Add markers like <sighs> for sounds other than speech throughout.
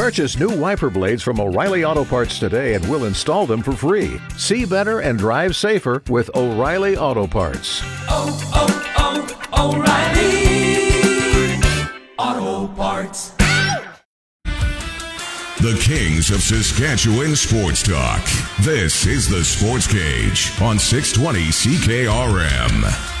Purchase new wiper blades from O'Reilly Auto Parts today and we'll install them for free. See better and drive safer with O'Reilly Auto Parts. Oh, oh, oh, O'Reilly Auto Parts. The Kings of Saskatchewan Sports Talk. This is the Sports Cage on 620 CKRM.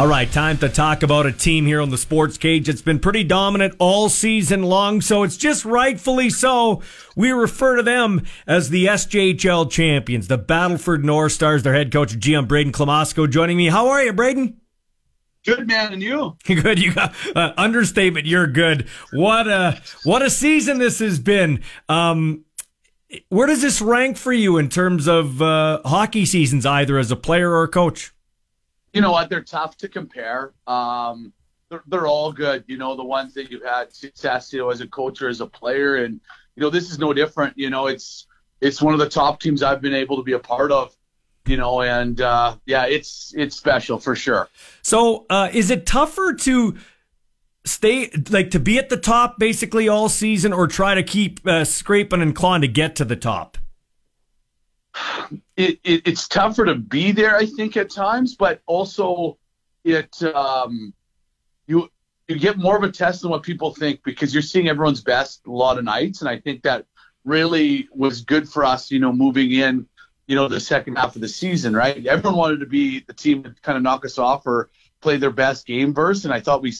All right, time to talk about a team here on the Sports Cage. It's been pretty dominant all season long, so it's just rightfully so. We refer to them as the SJHL champions, the Battleford North Stars. Their head coach, GM Brayden Klimosko, joining me. How are you, Brayden? Good man, and you? <laughs> Good. You got uh, understatement. You're good. What a what a season this has been. Um, where does this rank for you in terms of uh, hockey seasons, either as a player or a coach? You know what? They're tough to compare. Um, they're, they're all good. You know, the ones that you've had success, you know, as a coach or as a player, and you know, this is no different. You know, it's it's one of the top teams I've been able to be a part of. You know, and uh, yeah, it's it's special for sure. So, uh, is it tougher to stay like to be at the top basically all season, or try to keep uh, scraping and clawing to get to the top? It, it, it's tougher to be there, I think, at times, but also it um, you you get more of a test than what people think because you're seeing everyone's best a lot of nights, and I think that really was good for us, you know, moving in, you know, the second half of the season, right? Everyone wanted to be the team to kind of knock us off or play their best game verse, and I thought we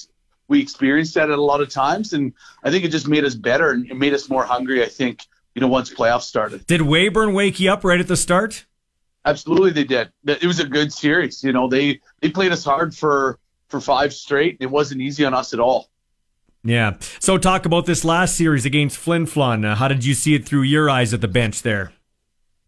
we experienced that at a lot of times, and I think it just made us better and it made us more hungry. I think you know once playoffs started. Did Weyburn wake you up right at the start? Absolutely, they did. It was a good series. You know, they they played us hard for for five straight. It wasn't easy on us at all. Yeah. So talk about this last series against Flin Flon. Uh, how did you see it through your eyes at the bench there?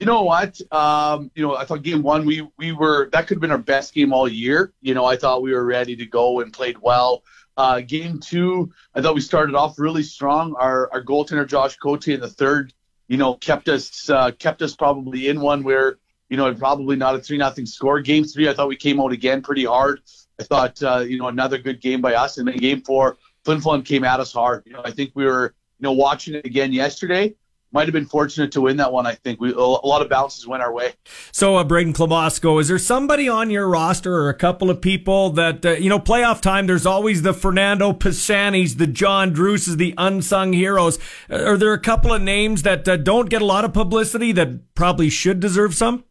You know what? Um, you know, I thought game one we we were that could have been our best game all year. You know, I thought we were ready to go and played well. Uh, game two, I thought we started off really strong. Our our goaltender Josh Cote in the third, you know, kept us uh, kept us probably in one where you know, probably not a three nothing score. Game three, I thought we came out again pretty hard. I thought, uh, you know, another good game by us. And then game four, Flin Flon came at us hard. You know, I think we were, you know, watching it again yesterday. Might have been fortunate to win that one. I think we a lot of bounces went our way. So, uh, Brayden Klimosko, is there somebody on your roster or a couple of people that uh, you know playoff time? There's always the Fernando Pisanis, the John Druces, the unsung heroes. Are there a couple of names that uh, don't get a lot of publicity that probably should deserve some?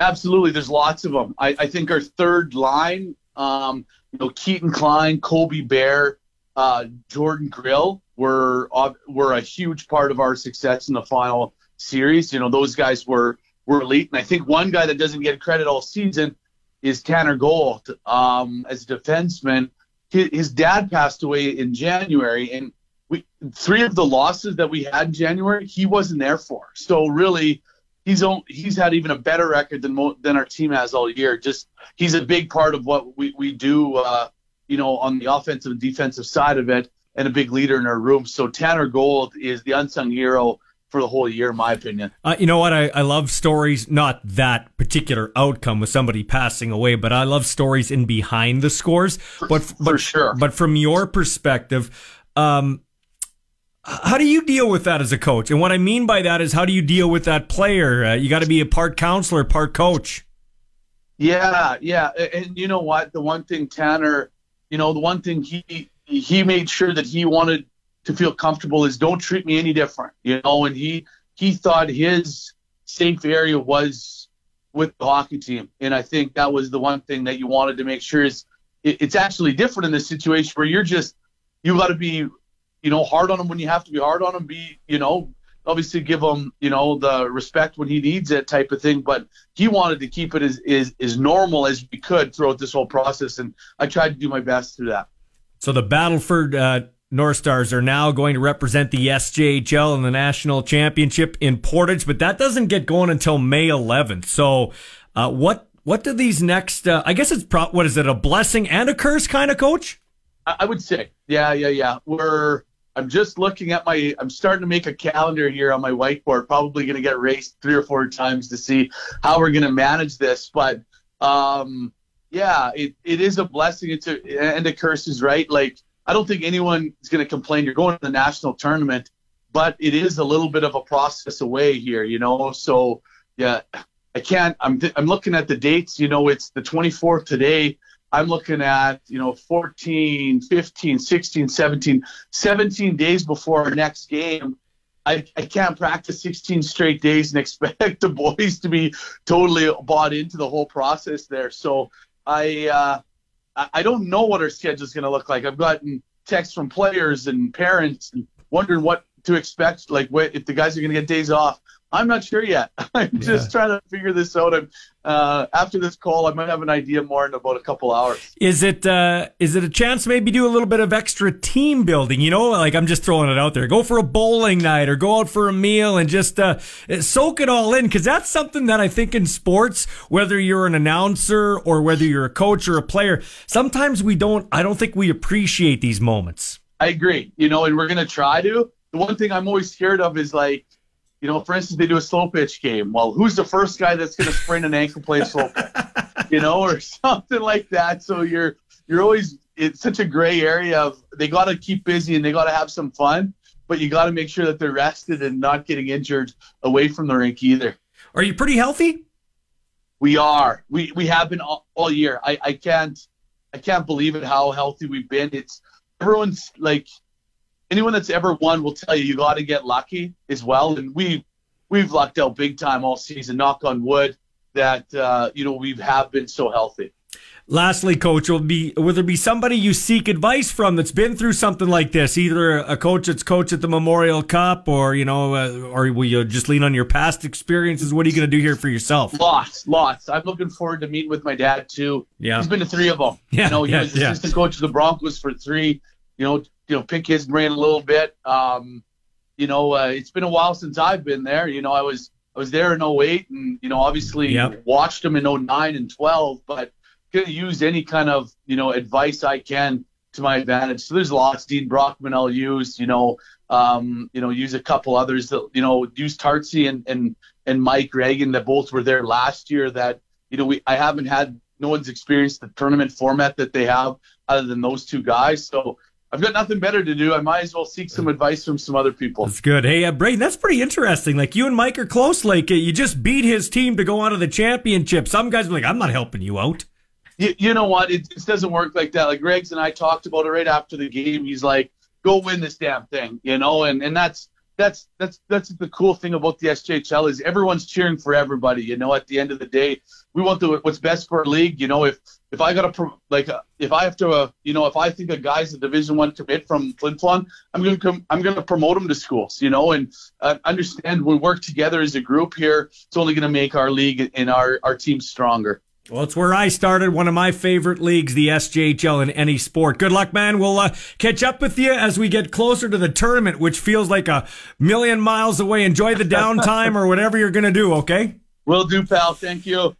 Absolutely, there's lots of them. I, I think our third line, um, you know, Keaton Klein, Colby Bear, uh, Jordan Grill were were a huge part of our success in the final series. You know, those guys were were elite, and I think one guy that doesn't get credit all season is Tanner Gold um, as a defenseman. His, his dad passed away in January, and we three of the losses that we had in January, he wasn't there for. So really he's he's had even a better record than than our team has all year. Just he's a big part of what we we do, uh, you know, on the offensive and defensive side of it, and a big leader in our room. So Tanner Gold is the unsung hero for the whole year, in my opinion. Uh, you know what? I, I love stories, not that particular outcome with somebody passing away, but I love stories in behind the scores. But for but sure. But from your perspective, um, how do you deal with that as a coach? And what I mean by that is, how do you deal with that player? Uh, you got to be a part counselor, part coach. Yeah, yeah, and you know what? The one thing Tanner, you know, the one thing he he made sure that he wanted to feel comfortable is don't treat me any different, you know. And he he thought his safe area was with the hockey team, and I think that was the one thing that you wanted to make sure is it, it's actually different in this situation where you're just you got to be you know, hard on him when you have to be hard on him. Be, you know, obviously give him, you know, the respect when he needs it type of thing. But he wanted to keep it as, as, as normal as we could throughout this whole process. And I tried to do my best through that. So the Battleford uh, North Stars are now going to represent the SJHL in the national championship in Portage, but that doesn't get going until May 11th. So uh, what what do these next? Uh, I guess it's pro- what is it? A blessing and a curse kind of coach? I, I would say, yeah, yeah, yeah. We're I'm just looking at my. I'm starting to make a calendar here on my whiteboard. Probably going to get raced three or four times to see how we're going to manage this. But um, yeah, it, it is a blessing. It's a and a curse is right. Like I don't think anyone is going to complain. You're going to the national tournament, but it is a little bit of a process away here, you know. So yeah, I can't. I'm I'm looking at the dates. You know, it's the 24th today. I'm looking at, you know, 14, 15, 16, 17, 17 days before our next game. I, I can't practice 16 straight days and <laughs> expect the boys to be totally bought into the whole process there. So I uh, I don't know what our schedule is going to look like. I've gotten texts from players and parents and wondering what to expect, like what, if the guys are going to get days off. I'm not sure yet. <laughs> I'm yeah. just trying to figure this out. I'm, uh, after this call, I might have an idea more in about a couple hours. Is it uh, is it a chance to maybe do a little bit of extra team building? You know, like I'm just throwing it out there. Go for a bowling night or go out for a meal and just uh, soak it all in because that's something that I think in sports, whether you're an announcer or whether you're a coach or a player, sometimes we don't. I don't think we appreciate these moments. I agree. You know, and we're gonna try to. The one thing I'm always scared of is like you know, for instance, they do a slow pitch game. Well, who's the first guy that's going to sprain an ankle playing slow pitch? <laughs> You know, or something like that. So you're you're always it's such a gray area of they got to keep busy and they got to have some fun, but you got to make sure that they're rested and not getting injured away from the rink either. Are you pretty healthy? We are. We we have been all, all year. I I can't I can't believe it how healthy we've been. It's everyone's like anyone that's ever won will tell you you got to get lucky as well. And we we've lucked out big time all season. Knock on wood that uh, you know we have been so healthy. Lastly, coach, will be will there be somebody you seek advice from that's been through something like this? Either a coach that's coached at the Memorial Cup, or you know, uh, or will you just lean on your past experiences? What are you going to do here for yourself? Lots, lots. I'm looking forward to meeting with my dad too. Yeah, he's been to three of them. Yeah, you know, he yeah, was yeah. assistant coach of the Broncos for three. You know, you know, pick his brain a little bit. Um, you know, uh, it's been a while since I've been there. You know, I was I was there in 08 and you know obviously yep. watched him in 09 and 12, but could used any kind of you know advice I can to my advantage. So there's lots. Dean Brockman I'll use. You know, um, you know, use a couple others that you know use Tartsy and and and Mike Reagan that both were there last year. That you know we I haven't had no one's experienced the tournament format that they have other than those two guys. So I've got nothing better to do. I might as well seek some advice from some other people. That's good. Hey, uh, Brayden, that's pretty interesting. Like you and Mike are close. Like uh, you just beat his team to go on to the championship. Some guys are like, I'm not helping you out. You, you know what? It just doesn't work like that. Like Greg's and I talked about it right after the game. He's like, go win this damn thing, you know, and, and that's, that's that's that's the cool thing about the SJHL is everyone's cheering for everybody. You know, at the end of the day, we want the what's best for our league. You know, if if I got to like if I have to, uh, you know, if I think a guy's a Division One commit from Flin Flon, I'm gonna come, I'm gonna promote him to schools. You know, and uh, understand we work together as a group here. It's only gonna make our league and our our team stronger. Well, it's where I started. One of my favorite leagues, the SJHL in any sport. Good luck, man. We'll uh, catch up with you as we get closer to the tournament, which feels like a million miles away. Enjoy the downtime or whatever you're going to do, okay? Will do, pal. Thank you.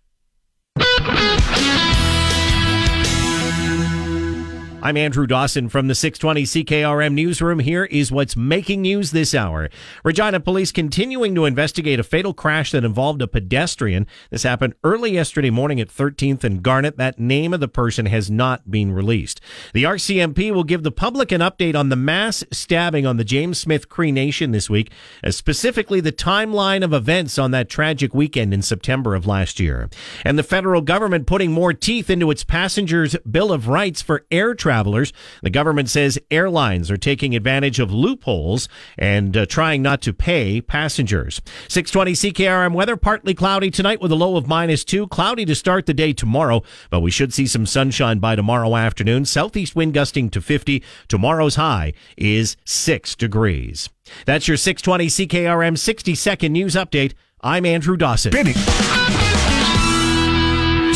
I'm Andrew Dawson from the 620 CKRM newsroom. Here is what's making news this hour. Regina police continuing to investigate a fatal crash that involved a pedestrian. This happened early yesterday morning at 13th and Garnet. That name of the person has not been released. The RCMP will give the public an update on the mass stabbing on the James Smith Cree Nation this week, uh, specifically the timeline of events on that tragic weekend in September of last year. And the federal government putting more teeth into its passengers' Bill of Rights for air travel travelers. The government says airlines are taking advantage of loopholes and uh, trying not to pay passengers. 620 CKRM weather, partly cloudy tonight with a low of minus two. Cloudy to start the day tomorrow, but we should see some sunshine by tomorrow afternoon. Southeast wind gusting to 50. Tomorrow's high is six degrees. That's your 620 CKRM 60 second news update. I'm Andrew Dawson.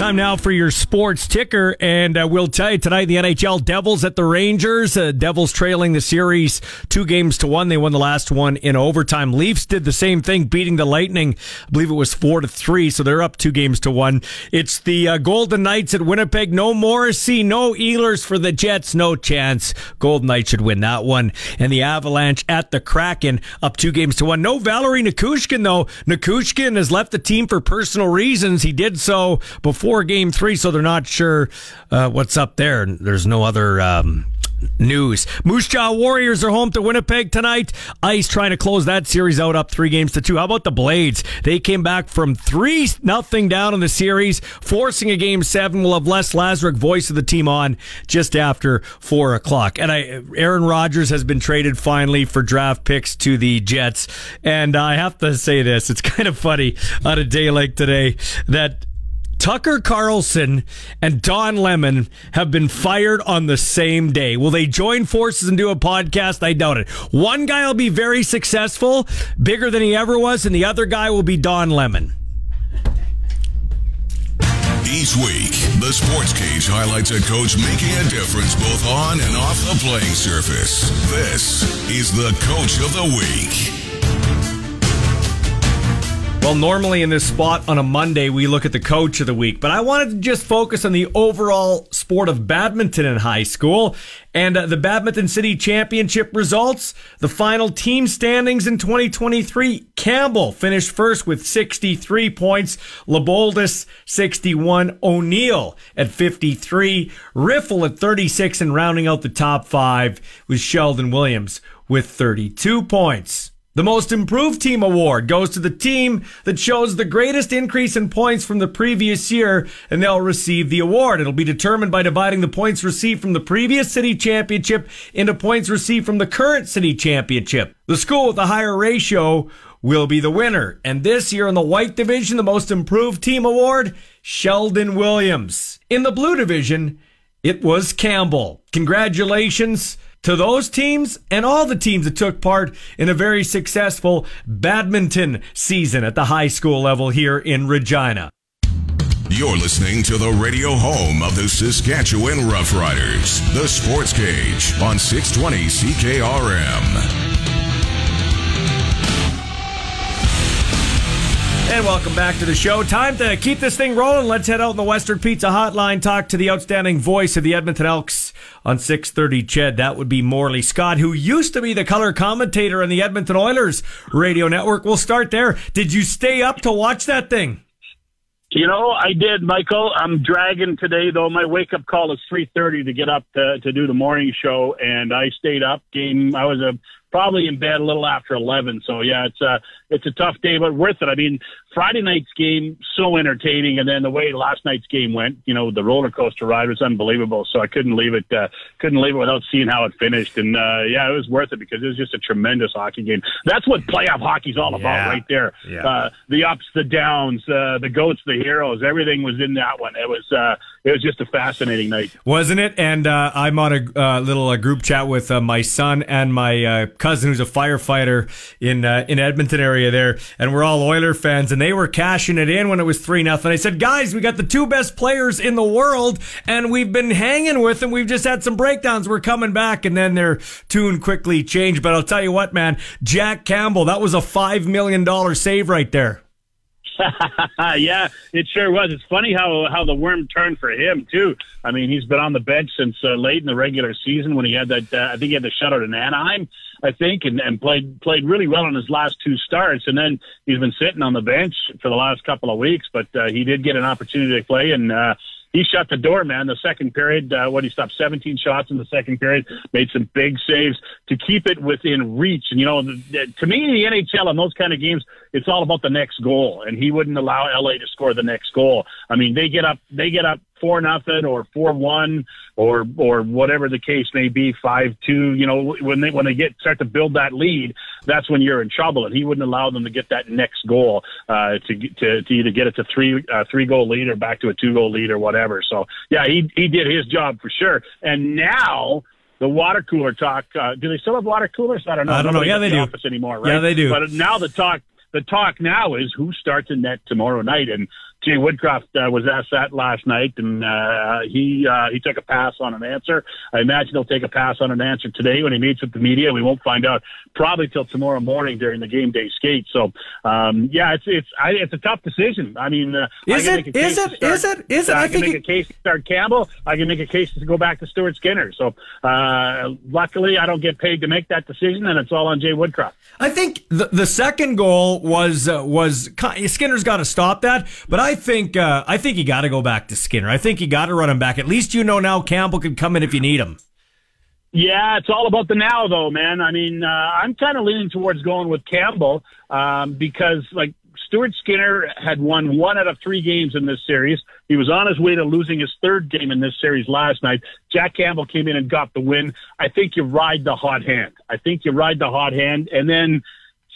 Time now for your sports ticker, and uh, we'll tell you tonight the NHL Devils at the Rangers. Uh, Devils trailing the series two games to one. They won the last one in overtime. Leafs did the same thing, beating the Lightning. I believe it was four to three, so they're up two games to one. It's the uh, Golden Knights at Winnipeg. No Morrissey, no Ehlers for the Jets. No chance. Golden Knights should win that one. And the Avalanche at the Kraken, up two games to one. No Valeri Nichushkin though. Nichushkin has left the team for personal reasons. He did so before game three, so they're not sure uh, what's up there. There's no other. Um, news. Moose Jaw Warriors are home to Winnipeg tonight. Ice trying to close that series out up three games to two. How about the Blades? They came back from three nothing down in the series, forcing a game seven. We'll have Les Lazaruk, voice of the team, on just after four o'clock. And I, Aaron Rodgers has been traded finally for draft picks to the Jets. And I have to say this: it's <laughs> kind of funny on a day like today that Tucker Carlson and Don Lemon have been fired on the same day. Will they join forces and do a podcast? I doubt it. One guy will be very successful, bigger than he ever was, and the other guy will be Don Lemon. Each week, the Sports Cage highlights a coach making a difference both on and off the playing surface. This is the Coach of the Week. Well, normally in this spot on a Monday, we look at the coach of the week, but I wanted to just focus on the overall sport of badminton in high school and uh, the Badminton City Championship results. The final team standings in 2023. Campbell finished first with 63 points. Leboldus 61. O'Neill at 53. Riffel at 36 and rounding out the top five was Sheldon Williams with 32 points. The Most Improved Team Award goes to the team that shows the greatest increase in points from the previous year, and they'll receive the award. It'll be determined by dividing the points received from the previous city championship into points received from the current city championship. The school with the higher ratio will be the winner. And this year in the white division, the Most Improved Team Award, Sheldon Williams. In the blue division, it was Campbell. Congratulations to those teams and all the teams that took part in a very successful badminton season at the high school level here in Regina. You're listening to the radio home of the Saskatchewan Roughriders, the Sports Cage on 620 CKRM. And welcome back to the show. Time to keep this thing rolling. Let's head out in the Western Pizza Hotline, talk to the outstanding voice of the Edmonton Elks on 630 Ched. That would be Morley Scott, who used to be the color commentator on the Edmonton Oilers radio network. We'll start there. Did you stay up to watch that thing? You know, I did, Michael. I'm dragging today, though. My wake up call is 3:30 to get up to, to do the morning show, and I stayed up. Game. I was a probably in bed a little after 11. So yeah, it's a it's a tough day, but worth it. I mean, Friday night's game so entertaining, and then the way last night's game went, you know, the roller coaster ride was unbelievable. So I couldn't leave it uh, couldn't leave it without seeing how it finished. And uh, yeah, it was worth it because it was just a tremendous hockey game. That's what playoff hockey's all about, Yeah. right there. Yeah. Uh, the ups, the downs, uh, the goats, the heroes, everything was in that one. It was uh, it was just a fascinating night. Wasn't it? And uh, I'm on a uh, little uh, group chat with uh, my son and my uh, cousin, who's a firefighter in uh, in Edmonton area there, and we're all Oiler fans, and they were cashing it in when it was three nothing. I said, guys, we got the two best players in the world, and we've been hanging with them. We've just had some breakdowns. We're coming back, and then their tune quickly changed. But I'll tell you what, man, Jack Campbell, that was a five million dollar save right there. <laughs> yeah, it sure was. It's funny how how the worm turned for him too. I mean, he's been on the bench since uh, late in the regular season when he had that. Uh, I think he had the shutout in Anaheim, I think, and, and played played really well in his last two starts. And then he's been sitting on the bench for the last couple of weeks, but uh, he did get an opportunity to play and. Uh, he shut the door, man. The second period, uh, what he stopped 17 shots in the second period, made some big saves to keep it within reach. And you know, the, the, to me, the NHL in those kind of games, it's all about the next goal. And he wouldn't allow LA to score the next goal. I mean, they get up, they get up four nothing or four one or or whatever the case may be, five two. You know, when they when they get start to build that lead, that's when you're in trouble. And he wouldn't allow them to get that next goal uh, to to to either get it to three uh, three goal lead or back to a two goal lead or whatever. So yeah, he he did his job for sure. And now. The water cooler talk. Uh, do they still have water coolers? I don't know. I don't know. Yeah, they the do. Office anymore, right? Yeah, they do. But now the talk the talk now is who starts in net tomorrow night, and Jay Woodcroft uh, was asked that last night, and uh, he uh, he took a pass on an answer. I imagine he'll take a pass on an answer today when he meets with the media. We won't find out probably till tomorrow morning during the game day skate. So, um, yeah, it's it's I, it's a tough decision. I mean, uh, Is I it? make a case Is it? start- Is it? Is it? I, I can make it- a case to start Campbell. I can make a case to go back to Stuart Skinner. So, uh, luckily, I don't get paid to make that decision, and it's all on Jay Woodcroft. I think the the second goal was uh, was Skinner's got to stop that, but I think uh, I think you got to go back to Skinner. I think you got to run him back. At least you know now Campbell can come in if you need him. Yeah, it's all about the now, though, man. I mean, uh, I'm kind of leaning towards going with Campbell um, because, like, Stuart Skinner had won one out of three games in this series. He was on his way to losing his third game in this series last night. Jack Campbell came in and got the win. I think you ride the hot hand. I think you ride the hot hand, and then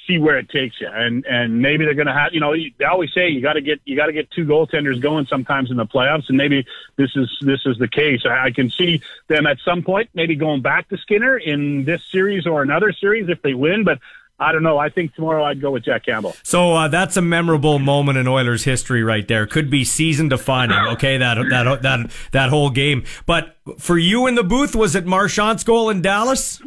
see where it takes you. And and maybe they're going to have, you know, they always say you got to get you got to get two goaltenders going sometimes in the playoffs, and maybe this is this is the case. I, I can see them at some point maybe going back to Skinner in this series or another series if they win, but. I don't know. I think tomorrow I'd go with Jack Campbell. So uh, that's a memorable moment in Oilers history, right there. Could be season defining. Okay, that that that that whole game. But for you in the booth, was it Marchant's goal in Dallas?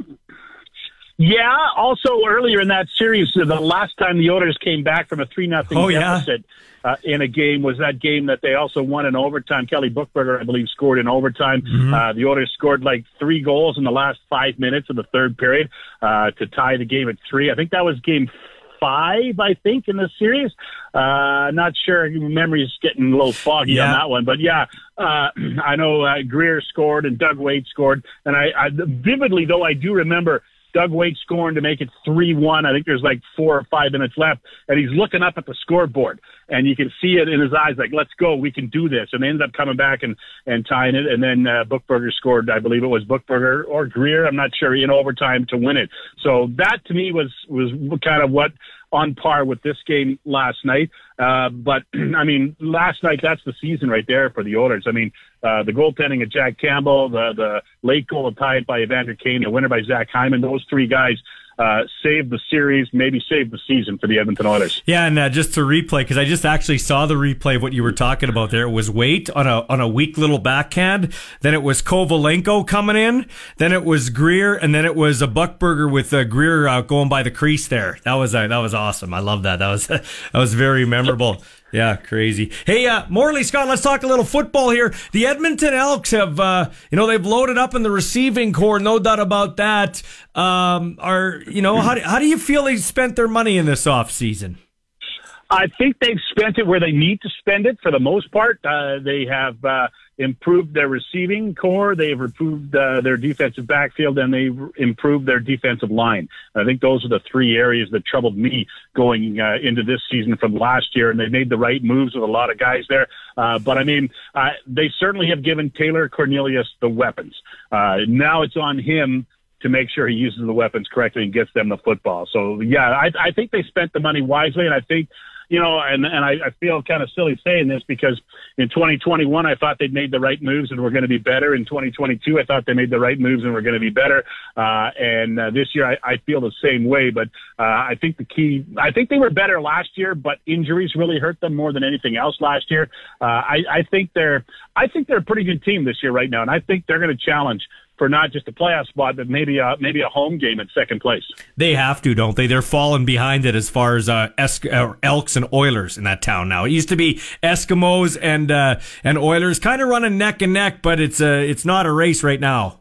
Yeah. Also, earlier in that series, the last time the Oilers came back from a three nothing Oh, yeah? deficit uh, in a game was that game that they also won in overtime. Kelly Buchberger, I believe, scored in overtime. Mm-hmm. Uh, the Oilers scored like three goals in the last five minutes of the third period uh, to tie the game at three. I think that was game five, I think, in the series. Uh, not sure. Memory's getting a little foggy Yeah. on that one, but yeah, uh, <clears throat> I know uh, Grier scored and Doug Weight scored, and I, I vividly though I do remember. Doug Weight scoring to make it 3-1. I think there's like four or five minutes left and he's looking up at the scoreboard and you can see it in his eyes like, let's go. We can do this. And they ended up coming back and, and tying it. And then, uh, Buchberger scored, I believe it was Buchberger or Grier. I'm not sure in overtime to win it. So that to me was, was kind of what on par with this game last night. Uh, but <clears throat> I mean, last night, that's the season right there for the Oilers. I mean, uh, the goaltending of Jack Campbell, the, the late goal of tied by Evander Kane, the winner by Zach Hyman, those three guys, uh, saved the series, maybe saved the season for the Edmonton Oilers. Yeah, and uh, just to replay because I just actually saw the replay of what you were talking about there. It was Weight on a on a weak little backhand. Then it was Kovalenko coming in. Then it was Grier, and then it was a Buchberger with uh, Grier uh, going by the crease there. That was uh, that was awesome. I love that. That was <laughs> that was very memorable. Yeah, crazy. Hey, uh, Morley Scott, let's talk a little football here. The Edmonton Elks have, uh, you know, they've loaded up in the receiving core, no doubt about that. Um, are you know how do, how do you feel they spent their money in this off season? I think they've spent it where they need to spend it for the most part. Uh, they have uh, improved their receiving core, they've improved uh, their defensive backfield, and they've improved their defensive line. I think those are the three areas that troubled me going uh, into this season from last year, and they made the right moves with a lot of guys there. Uh, but I mean, uh, they certainly have given Taylor Cornelius the weapons. Uh, now it's on him to make sure he uses the weapons correctly and gets them the football. So yeah, I, I think they spent the money wisely, and I think you know, and and I, I feel kind of silly saying this because in 2021 I thought they'd made the right moves and we're going to be better. In 2022 I thought they made the right moves and we're going to be better. Uh, and uh, this year I, I feel the same way. But uh, I think the key, I think they were better last year, but injuries really hurt them more than anything else last year. Uh, I, I think they're, I think they're a pretty good team this year right now, and I think they're going to challenge for not just a playoff spot, but maybe a maybe a home game at second place. They have to, don't they? They're falling behind it as far as uh, es- uh, Elks and Oilers in that town now. It used to be Eskimos and uh, and Oilers, kind of running neck and neck, but it's uh, it's not a race right now.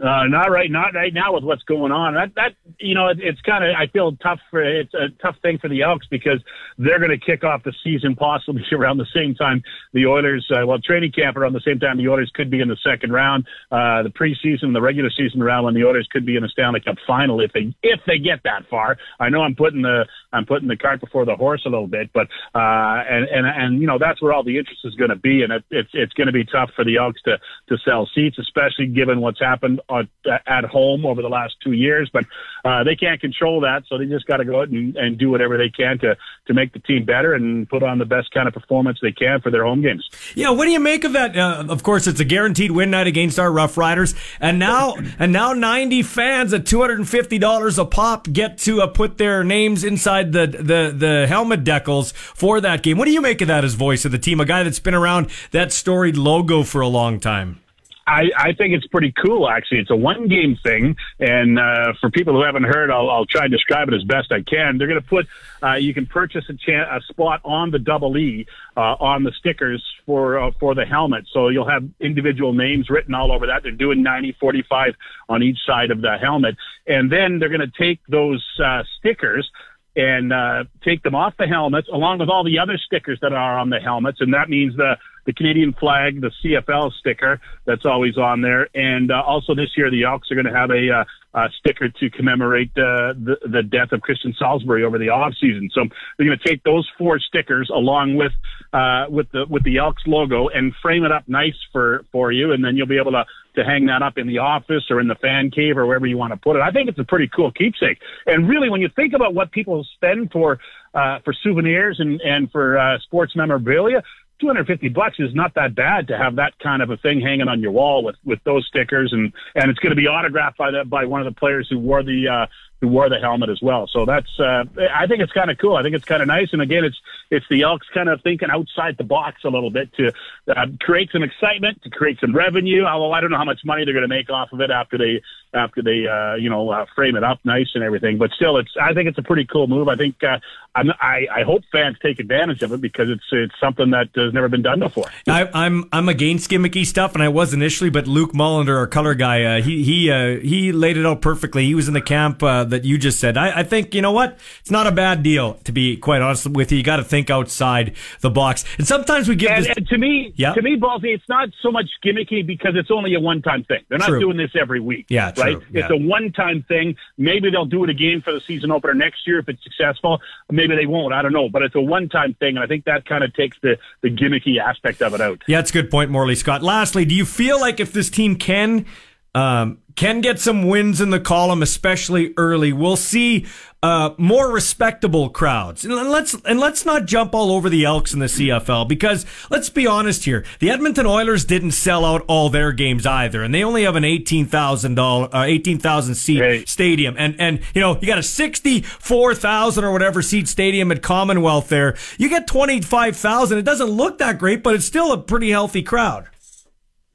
Uh, not right, not right now with what's going on. That, that, you know, it, it's kind of, I feel tough for, it's a tough thing for the Elks because they're going to kick off the season possibly <laughs> around the same time the Oilers, uh, well, training camp around the same time the Oilers could be in the second round, uh, the preseason, the regular season round when the Oilers could be in the Stanley Cup final if they, if they get that far. I know I'm putting the, I'm putting the cart before the horse a little bit, but, uh, and, and, and, you know, that's where all the interest is going to be. And it, it's, it's going to be tough for the Elks to, to sell seats, especially given what's happened uh, at home over the last two years, but uh, they can't control that, so they just got to go out and, and do whatever they can to to make the team better and put on the best kind of performance they can for their home games. Yeah, what do you make of that? Uh, of course, it's a guaranteed win night against our Rough Riders, and now and now ninety fans at two hundred and fifty dollars a pop get to uh, put their names inside the the the helmet decals for that game. What do you make of that as voice of the team? A guy that's been around that storied logo for a long time. I, I think it's pretty cool, actually. It's a one game thing. And uh, for people who haven't heard, I'll, I'll try and describe it as best I can. They're going to put, uh, you can purchase a, cha- a spot on the double E uh, on the stickers for uh, for the helmet. So you'll have individual names written all over that. They're doing 90 45 on each side of the helmet. And then they're going to take those uh, stickers and uh, take them off the helmets along with all the other stickers that are on the helmets. And that means the, the Canadian flag, the CFL sticker that's always on there. And uh, also this year, the Elks are going to have a, uh, a sticker to commemorate uh, the, the death of Christian Saulsberry over the off season. So they're going to take those four stickers along with, uh, with the, with the Elks logo and frame it up nice for, for you. And then you'll be able to to hang that up in the office or in the fan cave or wherever you want to put it. I think it's a pretty cool keepsake. And really, when you think about what people spend for uh, for souvenirs and and for uh, sports memorabilia, 250 bucks is not that bad to have that kind of a thing hanging on your wall with with those stickers. And and it's going to be autographed by the by one of the players who wore the uh who wore the helmet as well. So that's uh I think it's kind of cool. I think it's kind of nice and again it's it's the Elks kind of thinking outside the box a little bit to uh, create some excitement, to create some revenue. Although I don't know how much money they're going to make off of it after they after they uh you know uh, frame it up nice and everything. But still it's I think it's a pretty cool move. I think uh I'm, I I hope fans take advantage of it because it's it's something that has never been done before. I, I'm I'm against gimmicky stuff, and I was initially, but Luc Mullinder, our color guy, uh, he he uh, he laid it out perfectly. He was in the camp uh, that you just said. I, I think you know what, it's not a bad deal to be quite honest with you. You got to think outside the box, and sometimes we give And, this. and to me, Yeah. to me, Ballsy, it's not so much gimmicky because it's only a one-time thing. They're not True. doing this every week. Yeah, true. right. Yeah. It's a one-time thing. Maybe they'll do it again for the season opener next year if it's successful. Maybe they won't. I don't know. But it's a one-time thing, and I think that kind of takes the the gimmicky aspect of it out. Yeah, it's a good point, Morley Scott. Lastly, do you feel like if this team can um, can get some wins in the column, especially early, we'll see uh, more respectable crowds? And let's and let's not jump all over the Elks in the CFL because let's be honest here, the Edmonton Oilers didn't sell out all their games either, and they only have an eighteen thousand dollar, uh, eighteen thousand seat stadium, and and you know you got a sixty four thousand or whatever seat stadium at Commonwealth there. You get twenty five thousand. It doesn't look that great, but it's still a pretty healthy crowd.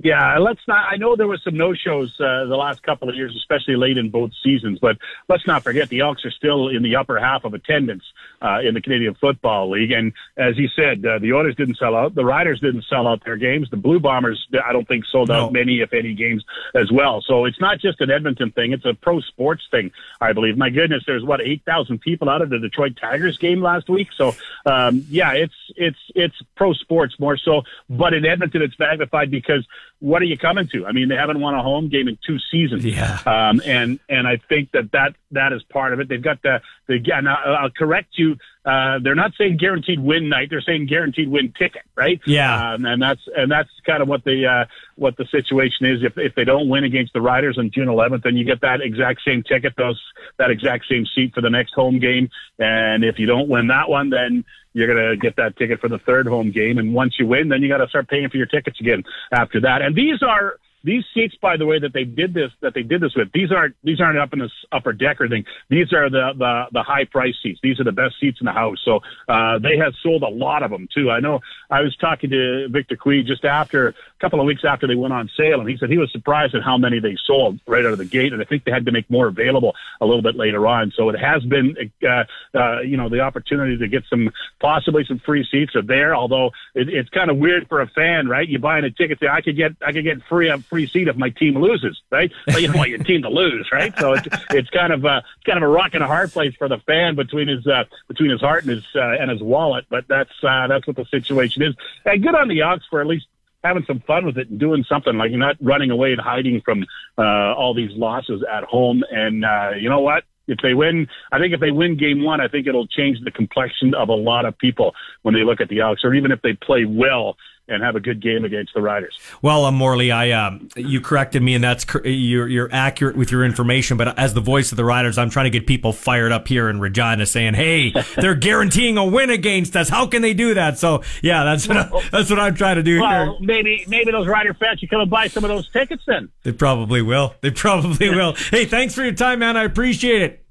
Yeah, let's not. I know there was some no-shows uh, the last couple of years, especially late in both seasons. But let's not forget the Elks are still in the upper half of attendance uh, in the Canadian Football League. And as you said, uh, the Oilers didn't sell out. The Riders didn't sell out their games. The Blue Bombers, I don't think, sold out No. many, if any, games as well. So it's not just an Edmonton thing; it's a pro sports thing, I believe. My goodness, there's what eight thousand people out of the Detroit Tigers game last week. So um, yeah, it's it's it's pro sports more so. But in Edmonton, it's magnified because what are you coming to? I mean, they haven't won a home game in two seasons. Yeah. Um, and and I think that that that is part of it. They've got the the. Now I'll correct you. Uh, they're not saying guaranteed win night. They're saying guaranteed win ticket, right? Yeah. Um, and that's and that's kind of what the uh, what the situation is. If if they don't win against the Riders on June 11th, then you get that exact same ticket, those that exact same seat for the next home game. And if you don't win that one, then you're gonna get that ticket for the third home game. And once you win, then you got to start paying for your tickets again after that. And these are these seats, by the way, that they did this that they did this with, these aren't these aren't up in this upper decker thing. These are the the the high price seats. These are the best seats in the house. So uh, they have sold a lot of them too. I know. I was talking to Victor Cui just after a couple of weeks after they went on sale, and he said he was surprised at how many they sold right out of the gate, and I think they had to make more available a little bit later on. So it has been, uh, uh, you know, the opportunity to get some possibly some free seats are there. Although it, it's kind of weird for a fan, right? You buying a ticket, say I could get I could get free a free seat if my team loses, right? But you don't want your team to lose, right? So it's it's kind of it's kind of a rock and a hard place for the fan between his uh, between his heart and his uh, and his wallet. But that's uh, that's what the situation is. And good on the Ox for at least having some fun with it and doing something like not running away and hiding from uh, all these losses at home. And uh, you know what? If they win, I think if they win game one, I think it'll change the complexion of a lot of people when they look at the Elks, or even if they play well and have a good game against the Riders. Well, um, Morley, I um, you corrected me, and that's you're you're accurate with your information. But as the voice of the Riders, I'm trying to get people fired up here in Regina, saying, "Hey, <laughs> they're guaranteeing a win against us. How can they do that?" So, yeah, that's what I, that's what I'm trying to do Well, here. maybe maybe those Rider fans should come and buy some of those tickets then. They probably will. They probably <laughs> will. Hey, thanks for your time, man. I appreciate it.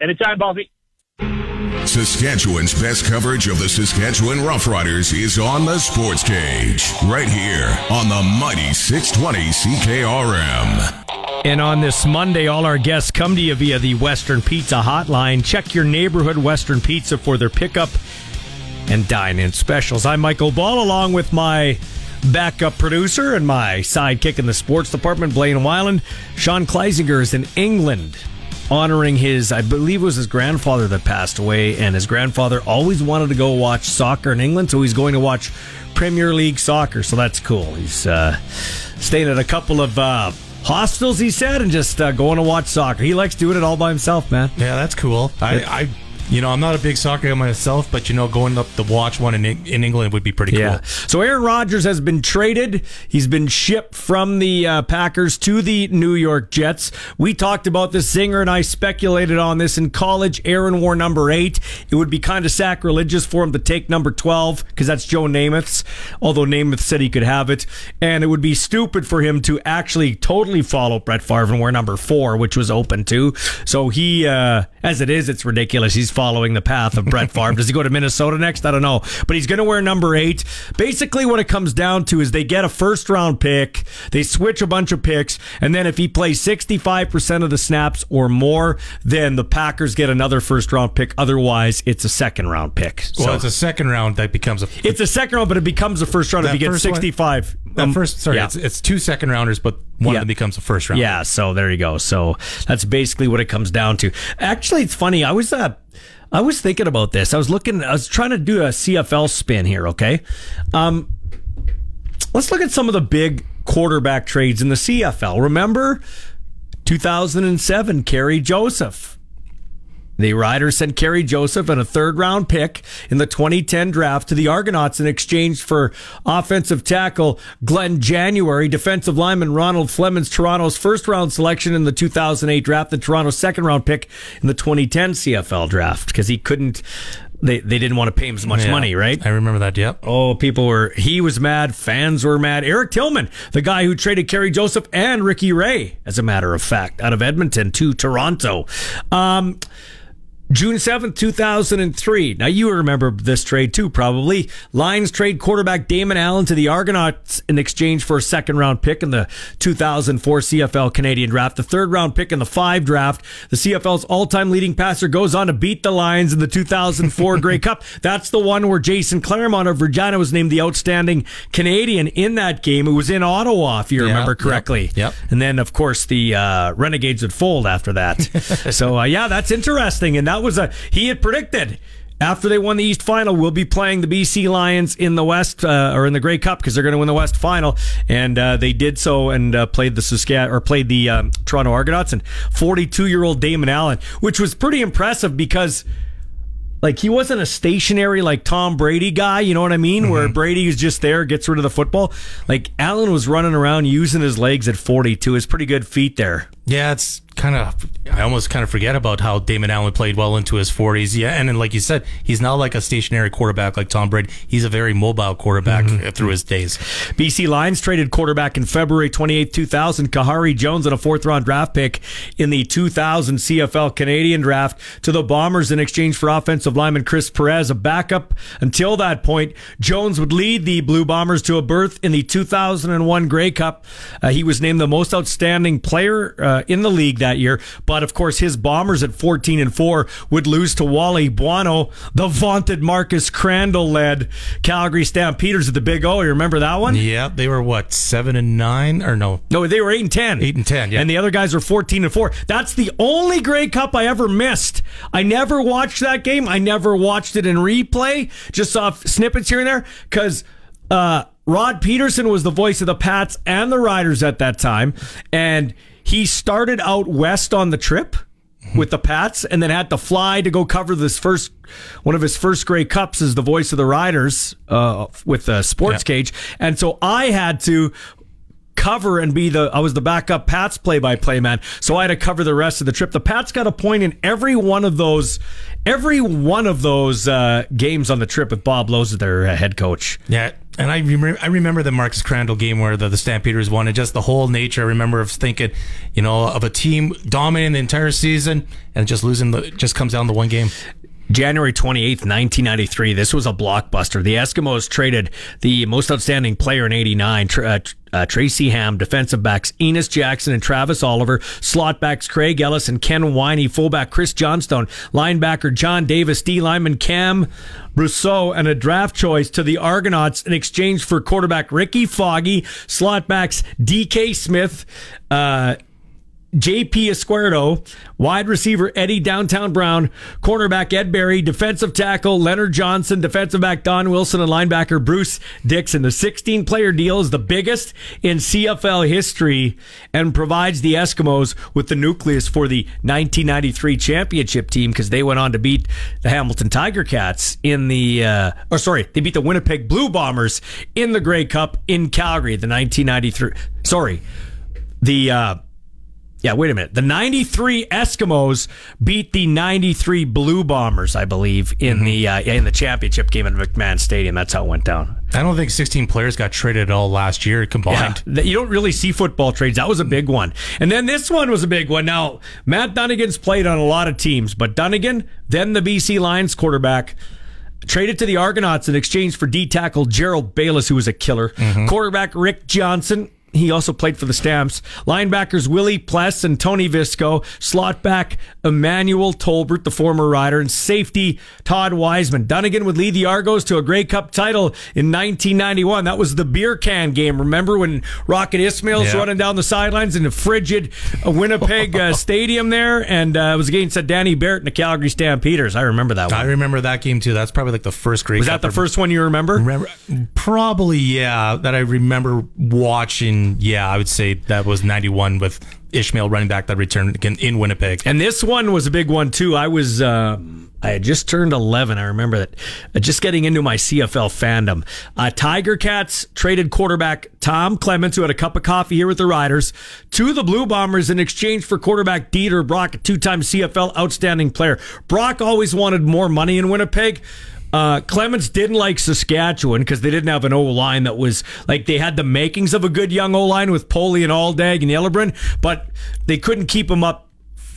Anytime, Baldy. Saskatchewan's best coverage of the Saskatchewan Roughriders is on the Sports Cage, right here on the mighty 620 CKRM. And on this Monday, all our guests come to you via the Western Pizza Hotline. Check your neighborhood Western Pizza for their pickup and dine in specials. I'm Michael Ball, along with my backup producer and my sidekick in the sports department, Blaine Weiland. Sean Kleisinger is in England honoring his, I believe it was his grandfather that passed away, and his grandfather always wanted to go watch soccer in England, so he's going to watch Premier League soccer, so that's cool. He's uh, staying at a couple of uh, hostels, he said, and just uh, going to watch soccer. He likes doing it all by himself, man. Yeah, that's cool. I, I, you know, I'm not a big soccer guy myself, but you know, going up to watch one in in England would be pretty cool. Yeah. So Aaron Rodgers has been traded. He's been shipped from the uh, Packers to the New York Jets. We talked about this. Zinger and I speculated on this in college. Aaron wore number eight. It would be kind of sacrilegious for him to take number 12 because that's Joe Namath's, although Namath said he could have it. And it would be stupid for him to actually totally follow Brett Favre and wear number four, which was open to. So he, uh, as it is, it's ridiculous. He's following the path of Brett Favre. Does he go to Minnesota next? I don't know. But he's going to wear number eight. Basically, what it comes down to is they get a first round pick, they switch a bunch of picks, and then if he plays 65% of the snaps or more, then the Packers get another first round pick. Otherwise, it's a second round pick. Well, So it's a second round that becomes a. it's a second round, but it becomes a first round if That you get first one- 65. that Um, first, sorry, yeah. it's, it's two second rounders, but one Yeah. of them becomes a first round. Yeah, so there you go. So that's basically what it comes down to. Actually, it's funny. I was uh, I was thinking about this. I was looking. I was trying to do a CFL spin here. Okay, um, let's look at some of the big quarterback trades in the CFL. Remember, 2007, Kerry Joseph. The Riders sent Kerry Joseph and a third round pick in the 2010 draft to the Argonauts in exchange for offensive tackle Glenn January, defensive lineman Ronald Flemings, Toronto's first round selection in the 2008 draft, the Toronto's second round pick in the 2010 CFL draft because he couldn't. They, they didn't want to pay him as much Yeah. money, right? I remember that. Yep. Oh, people were. He was mad. Fans were mad. Eric Tillman, the guy who traded Kerry Joseph and Ricky Ray, as a matter of fact, out of Edmonton to Toronto. Um, June 7th, 2003. Now, you remember this trade too, probably. Lions trade quarterback Damon Allen to the Argonauts in exchange for a second round pick in the 2004 CFL Canadian draft. The third round pick in the five draft. The CFL's all time leading passer goes on to beat the Lions in the 2004 <laughs> Grey Cup. That's the one where Jason Clermont of Regina was named the outstanding Canadian in that game. It was in Ottawa, if you remember yep, correctly. yep. And then, of course, the uh, Renegades would fold after that. <laughs> so, uh, yeah, that's interesting. And that was a he had predicted. After they won the East Final, we'll be playing the BC Lions in the West uh, or in the Grey Cup because they're going to win the West Final, and uh, they did so and uh, played the Saskatchewan or played the um, Toronto Argonauts and 42 year old Damon Allen, which was pretty impressive because like he wasn't a stationary like Tom Brady guy, you know what I mean? Where Brady is just there, gets rid of the football. Like Allen was running around using his legs at 42. His pretty good feet there. Yeah, it's kind of. I almost kind of forget about how Damon Allen played well into his 40s. Yeah, and then like you said, he's not like a stationary quarterback like Tom Brady. He's a very mobile quarterback through his days. BC Lions traded quarterback in February 28, 2000, Khari Jones and a fourth round draft pick in the 2000 CFL Canadian draft to the Bombers in exchange for offensive lineman Chris Perez, a backup until that point. Jones would lead the Blue Bombers to a berth in the 2001 Grey Cup. Uh, he was named the most outstanding player uh, in the league that year, but of course his Bombers at 14 and 4 would lose to Wally Buono, the vaunted Marcus Crandell led Calgary Stampeders at the Big O. You remember that one? Yeah, they were what seven and nine or no? No, they were eight and ten. Eight and 10, yeah. And the other guys were fourteen and four. That's the only Grey Cup I ever missed. I never watched that game. I never watched it in replay. Just saw snippets here and there because uh, Rod Pedersen was the voice of the Pats and the Riders at that time, and he started out west on the trip. with the Pats, and then had to fly to go cover this first one of his first Grey Cups as the voice of the Riders uh, with the Sports Yeah. Cage, and so I had to cover and be the I was the backup Pats play by play man. So I had to cover the rest of the trip. The Pats got a point in every one of those every one of those uh, games on the trip with Bob Lowe as their uh, head coach. Yeah, and I remember I remember the Marcus Crandell game where the, the Stampeders won, and just the whole nature. I remember of thinking, you know, of a team dominating the entire season and just losing the just comes down to one game. January 28th, 1993. This was a blockbuster. The Eskimos traded the most outstanding player in 89, uh, uh, Tracy Ham, defensive backs Enos Jackson and Travis Oliver, slot backs Craig Ellis and Ken Winey, fullback Chris Johnstone, linebacker John Davis, D lineman Cam Rousseau, and a draft choice to the Argonauts in exchange for quarterback Rickey Foggie, slot backs DK Smith, uh, JP Izquierdo, wide receiver Eddie Downtown Brown, cornerback Ed Berry, defensive tackle Leonard Johnson, defensive back Don Wilson, and linebacker Bruce Dixon. The 16 player deal is the biggest in CFL history and provides the Eskimos with the nucleus for the 1993 championship team because they went on to beat the Hamilton Tiger Cats in the, uh, or sorry, they beat the Winnipeg Blue Bombers in the Grey Cup in Calgary, the 1993, sorry, the, uh, yeah, wait a minute. The 93 Eskimos beat the 93 Blue Bombers, I believe, in the uh, in the championship game at McMahon Stadium. That's how it went down. I don't think 16 players got traded at all last year combined. that- you don't really see football trades. That was a big one. And then this one was a big one. Now, Matt Dunigan's played on a lot of teams, but Dunnigan, then the BC Lions quarterback, traded to the Argonauts in exchange for D tackle Gerald Bayless, who was a killer. Quarterback Rick Johnson. He also played for the Stamps. Linebackers Willie Pless and Tony Visco. Slot back Emmanuel Tolbert, the former rider. And safety Todd Wiseman. Dunigan would lead the Argos to a Grey Cup title in 1991. That was the beer can game. Remember when Rocket Ismail's Yeah. running down the sidelines in the frigid uh, Winnipeg uh, <laughs> stadium there? And uh, it was against uh, Danny Barrett and the Calgary Stampeders. I remember that one. I remember that game too. That's probably like the first Grey Was Cup that the first one you remember? Remember, probably yeah. That I remember watching. Yeah, I would say that was '91 with Ishmael running back that returned again in Winnipeg. And this one was a big one too. I was uh, I had just turned 11. I remember that. Uh, just getting into my CFL fandom. Uh, Tiger Cats traded quarterback Tom Clements, who had a cup of coffee here with the Riders, to the Blue Bombers in exchange for quarterback Dieter Brock, a two-time CFL outstanding player. Brock always wanted more money in Winnipeg. Uh, Clements didn't like Saskatchewan because they didn't have an O line that was like they had the makings of a good young O line with Poley and Aldag and Yellowbrin, but they couldn't keep him up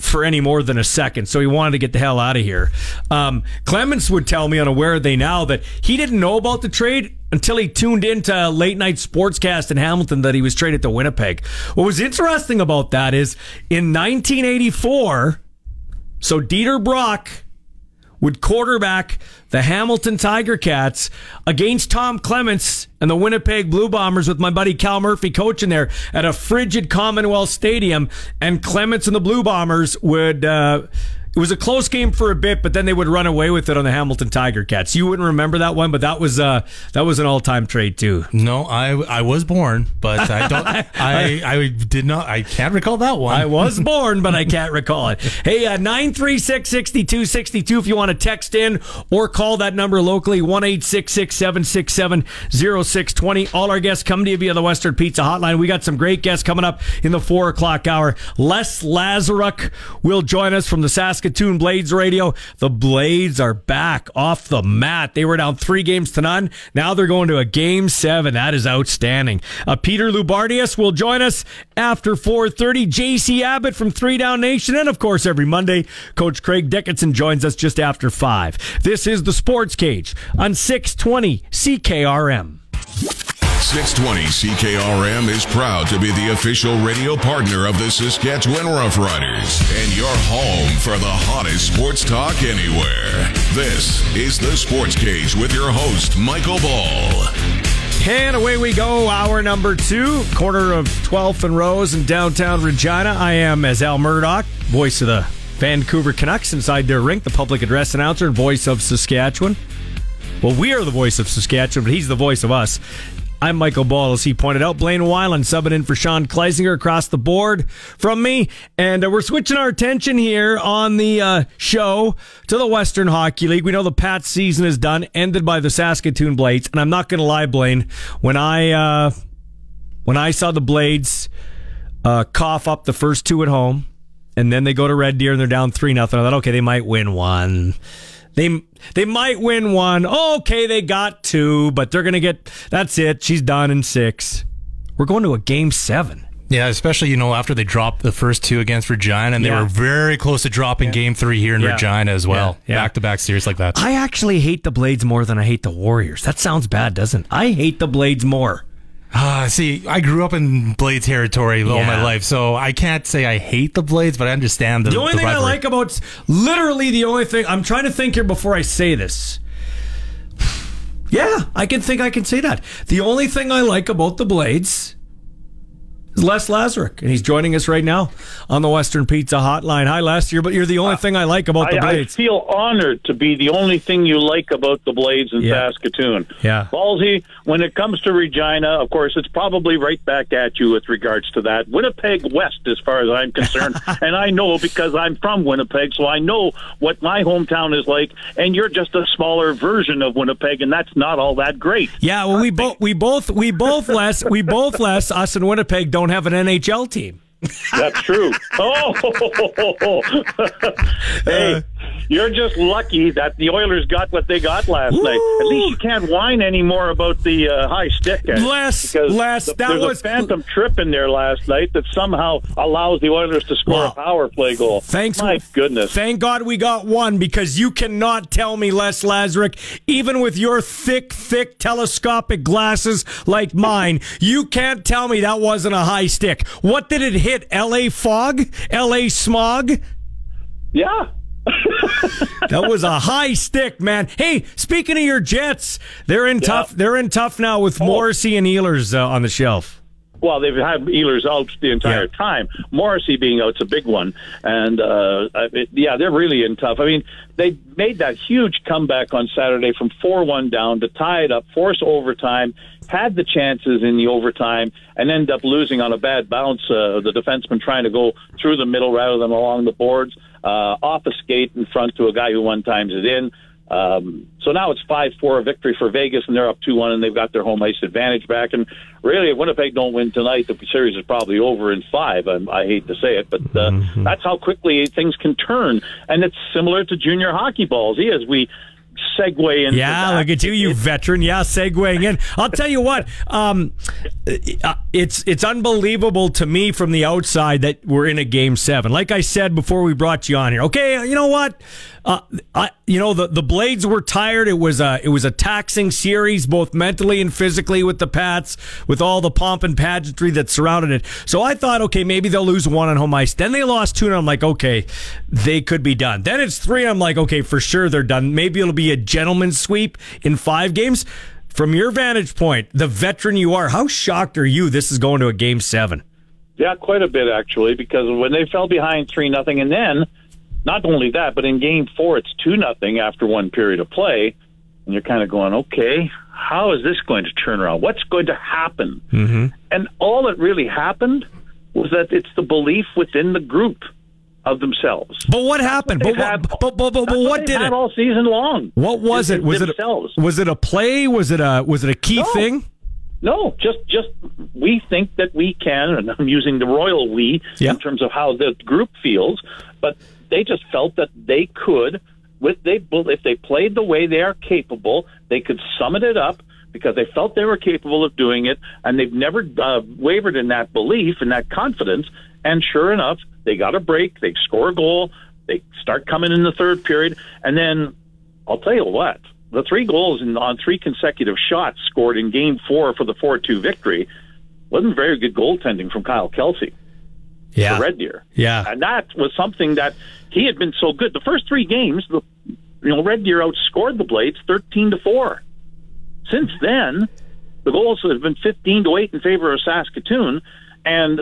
for any more than a second. So he wanted to get the hell out of here. Um, Clements would tell me on a Where Are They Now that he didn't know about the trade until he tuned into late night sportscast in Hamilton that he was traded to Winnipeg. What was interesting about that is in 1984, so Dieter Brock would quarterback the Hamilton Tiger Cats against Tom Clements and the Winnipeg Blue Bombers with my buddy Cal Murphy coaching there at a frigid Commonwealth Stadium. And Clements and the Blue Bombers would. Uh, it was a close game for a bit, but then they would run away with it on the Hamilton Tiger Cats. You wouldn't remember that one, but that was uh, that was an all time trade too. No, I I was born, but I don't. <laughs> I I did not. I can't recall that one. I was born, but I can't recall it. Hey, uh, 936 6262 if you want to text in or call that number locally, 1 767 0620. All our guests come to you via the Western Pizza Hotline. We got some great guests coming up in the 4 o'clock hour. Les Lazaruk will join us from the Saskatoon Blades Radio. The Blades are back off the mat. They were down three games to none. Now they're going to a game seven. That is outstanding. Uh, Peter Loubardias will join us after 4.30. JC Abbott from Three Down Nation. And of course, every Monday, Coach Craig Dickenson joins us just after 5. This is the Sports Cage on 620 CKRM. 620 CKRM is proud to be the official radio partner of the Saskatchewan Roughriders and your home for the hottest sports talk anywhere. This is the Sports Cage with your host, Michael Ball. And away we go, hour number two, corner of 12th and Rose in downtown Regina. I am, as Al Murdoch, voice of the Vancouver Canucks inside their rink, the public address announcer and voice of Saskatchewan. Well, we are the voice of Saskatchewan, but he's the voice of us. I'm Michael Ball, as he pointed out. Blaine Weiland subbing in for Sean Kleisinger across the board from me. And uh, we're switching our attention here on the uh, show to the Western Hockey League. We know the Pats season is done, ended by the Saskatoon Blades. And I'm not going to lie, Blaine, when I, uh, when I saw the Blades uh, cough up the first two at home, and then they go to Red Deer and they're down 3 nothing, I thought, okay, they might win one. They they might win one. Oh, okay, they got two, but they're gonna get. That's it. She's done in six. We're going to a game seven. Yeah, especially you know after they dropped the first two against Regina, and they Yeah. were very close to dropping Game Three here in Yeah. Regina as well. Yeah. Yeah. Back to back series like that. I actually hate the Blades more than I hate the Warriors. That sounds bad, doesn't it? I hate the Blades more. Ah, see, I grew up in Blade territory all Yeah. my life, so I can't say I hate the Blades, but I understand the, The only thing I rivalry. like about literally the only thing I'm trying to think here before I say this. <sighs> Yeah, I can think I can say that. The only thing I like about the Blades is Les Lazaruk, and he's joining us right now on the Western Pizza Hotline. Hi, Les. You're, but you're the only thing I like about the I, I feel honored to be the only thing you like about the Blades in Yeah. Saskatoon. Yeah. Ballsy, when it comes to Regina, of course, it's probably right back at you with regards to that. Winnipeg West, as far as I'm concerned. <laughs> and I know because I'm from Winnipeg, so I know what my hometown is like. And you're just a smaller version of Winnipeg, and that's not all that great. Yeah, well, we both, we both, we both, Les, we both, Les, us in Winnipeg don't have an NHL team. That's true. <laughs> oh, <laughs> uh, hey, you're just lucky that the Oilers got what they got last night. At least you can't whine anymore about the uh, high stick. Les, because Les, the- that was- a phantom trip in there last night that somehow allows the Oilers to score Wow. a power play goal. Thanks. my goodness. Thank God we got one because you cannot tell me, Les Lazaruk, even with your thick, thick telescopic glasses like mine, you can't tell me that wasn't a high stick. What did it hit? L.A. fog? L.A. smog? yeah. <laughs> That was a high stick, man. Hey, speaking of your Jets, they're in tough. They're in tough now with Morrissey and Ehlers uh, on the shelf. Well, they've had Ehlers out the entire Yeah. time. Morrissey being out's a big one, and uh, it, yeah, they're really in tough. I mean, they made that huge comeback on Saturday from four-one down to tie it up, force overtime, had the chances in the overtime, and end up losing on a bad bounce. Uh, the defenseman trying to go through the middle rather than along the boards, uh, off a skate in front to a guy who one times it in. Um, so now it's five four a victory for Vegas, and they're up two one, and they've got their home ice advantage back. And really, if Winnipeg don't win tonight, the series is probably over in five. I, I hate to say it, but uh, that's how quickly things can turn, and it's similar to junior hockey balls. As we segue into Yeah, look at you, you veteran. Yeah, segueing in. I'll tell you what, um, uh, it's it's unbelievable to me from the outside that we're in a game seven. Like I said before we brought you on here. Okay, you know what? Uh, I, you know the the Blades were tired. It was a it was a taxing series, both mentally and physically, with the Pats, with all the pomp and pageantry that surrounded it. So I thought, okay, maybe they'll lose one on home ice. Then they lost two, and I'm like, okay, they could be done. Then it's three, and I'm like, okay, for sure they're done. Maybe it'll be a gentleman's sweep in five games. From your vantage point, the veteran you are, how shocked are you? This is going to a game seven. Yeah, quite a bit actually, because when they fell behind three nothing, and then not only that, but in game four it's two nothing after one period of play, and you're kind of going, okay, how is this going to turn around? What's going to happen? Mm-hmm. And all that really happened was that it's the belief within the group of themselves. But what happened? But, what, had- but, but, but, but That's what did it? all season long? What was it? Was it themselves. a, was it a play? Was it a was it a key No. thing? No, just just we think that we can, and I'm using the royal we in terms of how the group feels, but they just felt that they could, with they if they played the way they are capable, they could summit it up because they felt they were capable of doing it, and they've never uh, wavered in that belief and that confidence. And sure enough, they got a break, they score a goal, they start coming in the third period, and then I'll tell you what, the three goals in, on three consecutive shots scored in game four for the 4 2 victory wasn't very good goaltending from Kyle Kelsey, Yeah, the Red Deer. yeah. And that was something that he had been so good. The first three games, the you know, Red Deer outscored the Blades 13 to 4. Since then, the goals have been 15 to 8 in favor of Saskatoon. And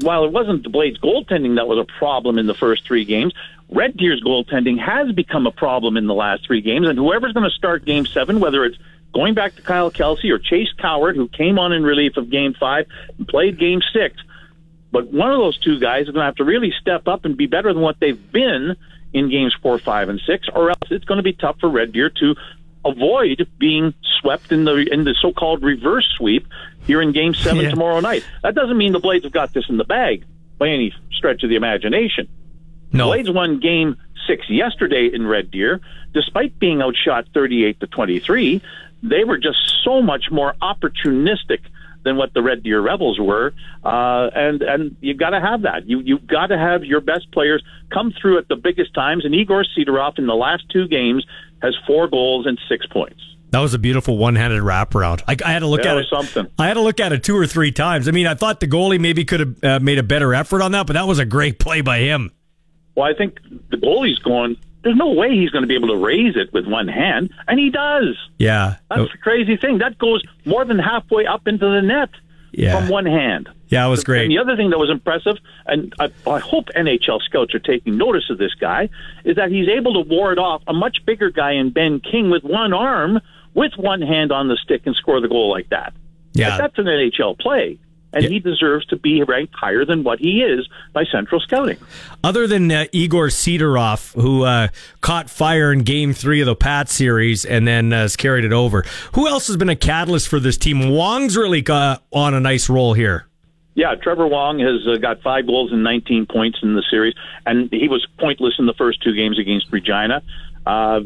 while it wasn't the Blades' goaltending that was a problem in the first three games, Red Deer's goaltending has become a problem in the last three games. And whoever's going to start game seven, whether it's going back to Kyle Kelsey or Chase Coward, who came on in relief of Game Five and played Game Six. But one of those two guys is going to have to really step up and be better than what they've been in games four, five, and six, or else it's going to be tough for Red Deer to avoid being swept in the in the so-called reverse sweep here in Game Seven Yeah. tomorrow night. That doesn't mean the Blades have got this in the bag by any stretch of the imagination. No. Blades won Game Six yesterday in Red Deer, despite being outshot 38 to 23. They were just so much more opportunistic than what the Red Deer Rebels were, uh, and and you got to have that. You you got to have your best players come through at the biggest times. And Egor Sidorov in the last two games has four goals and six points. That was a beautiful one-handed wraparound. I, I had to look That at it. something. I had to look at it two or three times. I mean, I thought the goalie maybe could have uh, made a better effort on that, but that was a great play by him. Well, I think the goalie's going. There's no way he's going to be able to raise it with one hand, and he does. Yeah, That's the crazy thing. That goes more than halfway up into the net Yeah. from one hand. yeah, it was great. And the other thing that was impressive, and I, I hope NHL scouts are taking notice of this guy, is that he's able to ward off a much bigger guy in Ben King with one arm, with one hand on the stick, and score the goal like that. Yeah. That's an NHL play. And Yeah. he deserves to be ranked higher than what he is by Central Scouting. Other than uh, Egor Sidorov, who uh, caught fire in Game Three of the Pat series and then uh, has carried it over, who else has been a catalyst for this team? Wong's really uh, on a nice roll here. Yeah, Trevor Wong has uh, got five goals and 19 points in the series, and he was pointless in the first two games against Regina. Uh,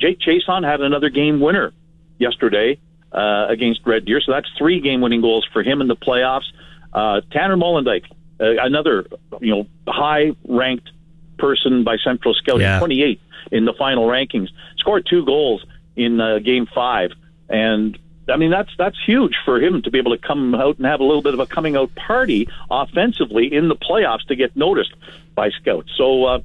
Jake Chiasson had another game winner yesterday uh, against Red Deer, so that's three game-winning goals for him in the playoffs. Uh, Tanner Molendyk, uh, another you know high-ranked person by Central Scouting, Yeah. 28 in the final rankings, scored two goals in uh, Game Five, and I mean that's that's huge for him to be able to come out and have a little bit of a coming out party offensively in the playoffs to get noticed by scouts. So. Uh,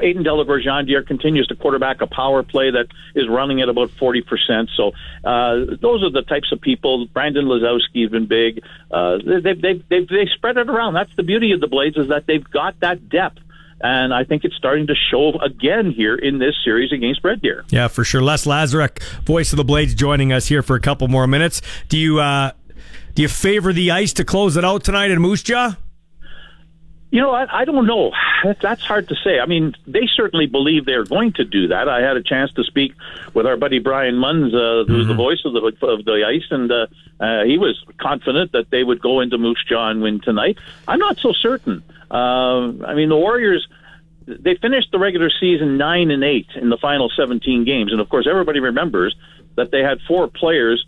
Aidan De La Gorgendiere continues to quarterback a power play that is running at about 40%. So uh, those are the types of people. Brandon Lisowsky has been big. Uh, they've, they've, they've, they spread it around. That's the beauty of the Blades is that they've got that depth. And I think it's starting to show again here in this series against Red Deer. Yeah, for sure. Les Lazaruk, voice of the Blades, joining us here for a couple more minutes. Do you uh, do you favor the ice to close it out tonight in Moose Jaw? You know, I, I don't know. That, that's hard to say. I mean, they certainly believe they're going to do that. I had a chance to speak with our buddy Brian Munns, uh, who's the voice of the of the ice, and uh, uh, he was confident that they would go into Moose Jaw and win tonight. I'm not so certain. Uh, I mean, the Warriors they finished the regular season nine and eight in the final 17 games, and of course, everybody remembers that they had four players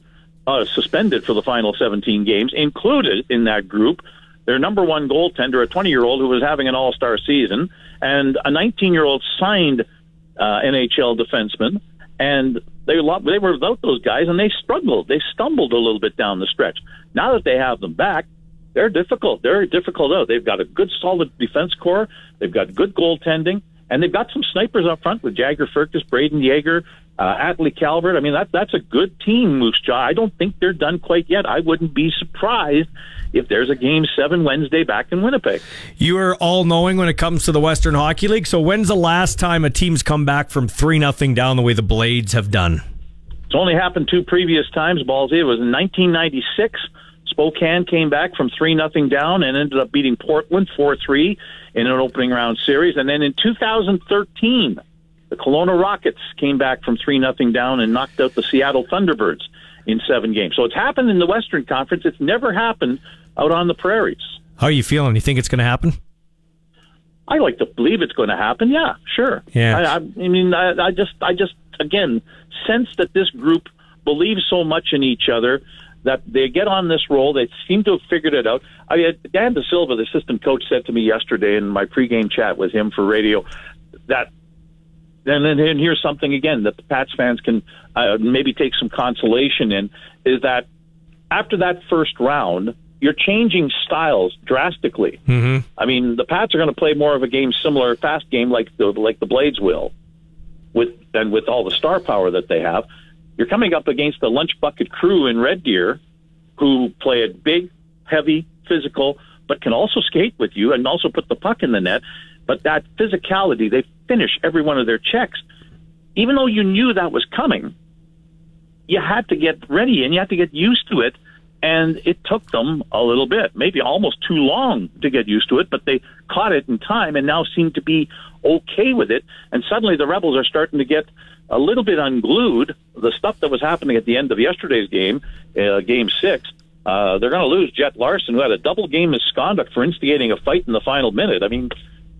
uh, suspended for the final 17 games, included in that group their number one goaltender, a 20 year old who was having an all star season, and a 19 year old signed uh, NHL defenseman. And they, they were without those guys, and they struggled. They stumbled a little bit down the stretch. Now that they have them back, they're difficult. They're difficult out. They've got a good, solid defense core. They've got good goaltending, and they've got some snipers up front with Jagger Firkus, Brayden Yager, uh, Atley Calvert. I mean, that that's a good team, Moose Jaw. I don't think they're done quite yet. I wouldn't be surprised if there's a game seven Wednesday back in Winnipeg. You are all knowing when it comes to the Western Hockey League. So when's the last time a team's come back from three nothing down the way the Blades have done? It's only happened two previous times, Ballsy. It was in 1996. Spokane came back from 3 nothing down and ended up beating Portland 4 3 in an opening round series. And then in 2013, the Kelowna Rockets came back from 3 nothing down and knocked out the Seattle Thunderbirds in seven games. So it's happened in the Western Conference. It's never happened out on the prairies. How are you feeling? You think it's going to happen? I like to believe it's going to happen. Yeah, sure. Yeah. I, I, mean, I, I just, I just, again, sense that this group believes so much in each other that they get on this roll. They seem to have figured it out. I, uh, Dan De Silva, the assistant coach, said to me yesterday in my pregame chat with him for radio that. And then and here's something again that the Pats fans can uh, maybe take some consolation in is that after that first round, you're changing styles drastically. Mm-hmm. I mean, the Pats are going to play more of a game similar, fast game like the like the Blades will, with and with all the star power that they have. You're coming up against the lunch bucket crew in Red Deer, who play it big, heavy, physical, but can also skate with you and also put the puck in the net. But that physicality, they finish every one of their checks, even though you knew that was coming. you had to get ready and you had to get used to it. And it took them a little bit, maybe almost too long to get used to it, but they caught it in time and now seem to be okay with it. And suddenly the Rebels are starting to get a little bit unglued. The stuff that was happening at the end of yesterday's game, uh, game six, uh, they're going to lose Jhett Larson, who had a double game misconduct for instigating a fight in the final minute. I mean,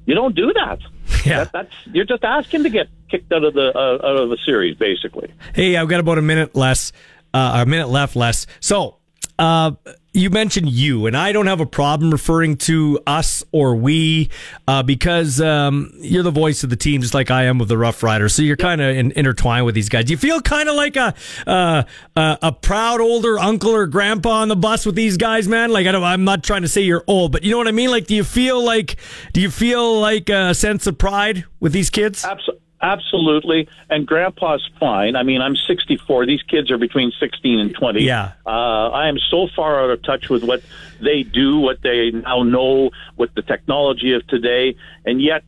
you don't do that. Yeah. That, that's you're just asking to get kicked out of the uh, out of the series, basically. Hey, I've got about a minute less, uh, a minute left less. So, uh, you mentioned you, and I don't have a problem referring to us or we uh, because um, you're the voice of the team, just like I am with the Rough Riders. So you're kind of in, intertwined with these guys. Do you feel kind of like a uh, uh, a proud older uncle or grandpa on the bus with these guys, man? Like I don't, I'm not trying to say you're old, but you know what I mean. Like, do you feel like do you feel like a sense of pride with these kids? Absolutely. Absolutely, and Grandpa's fine. I mean, I'm 64. These kids are between 16 and 20. Yeah. Uh, I am so far out of touch with what they do, what they now know, with the technology of today, and yet,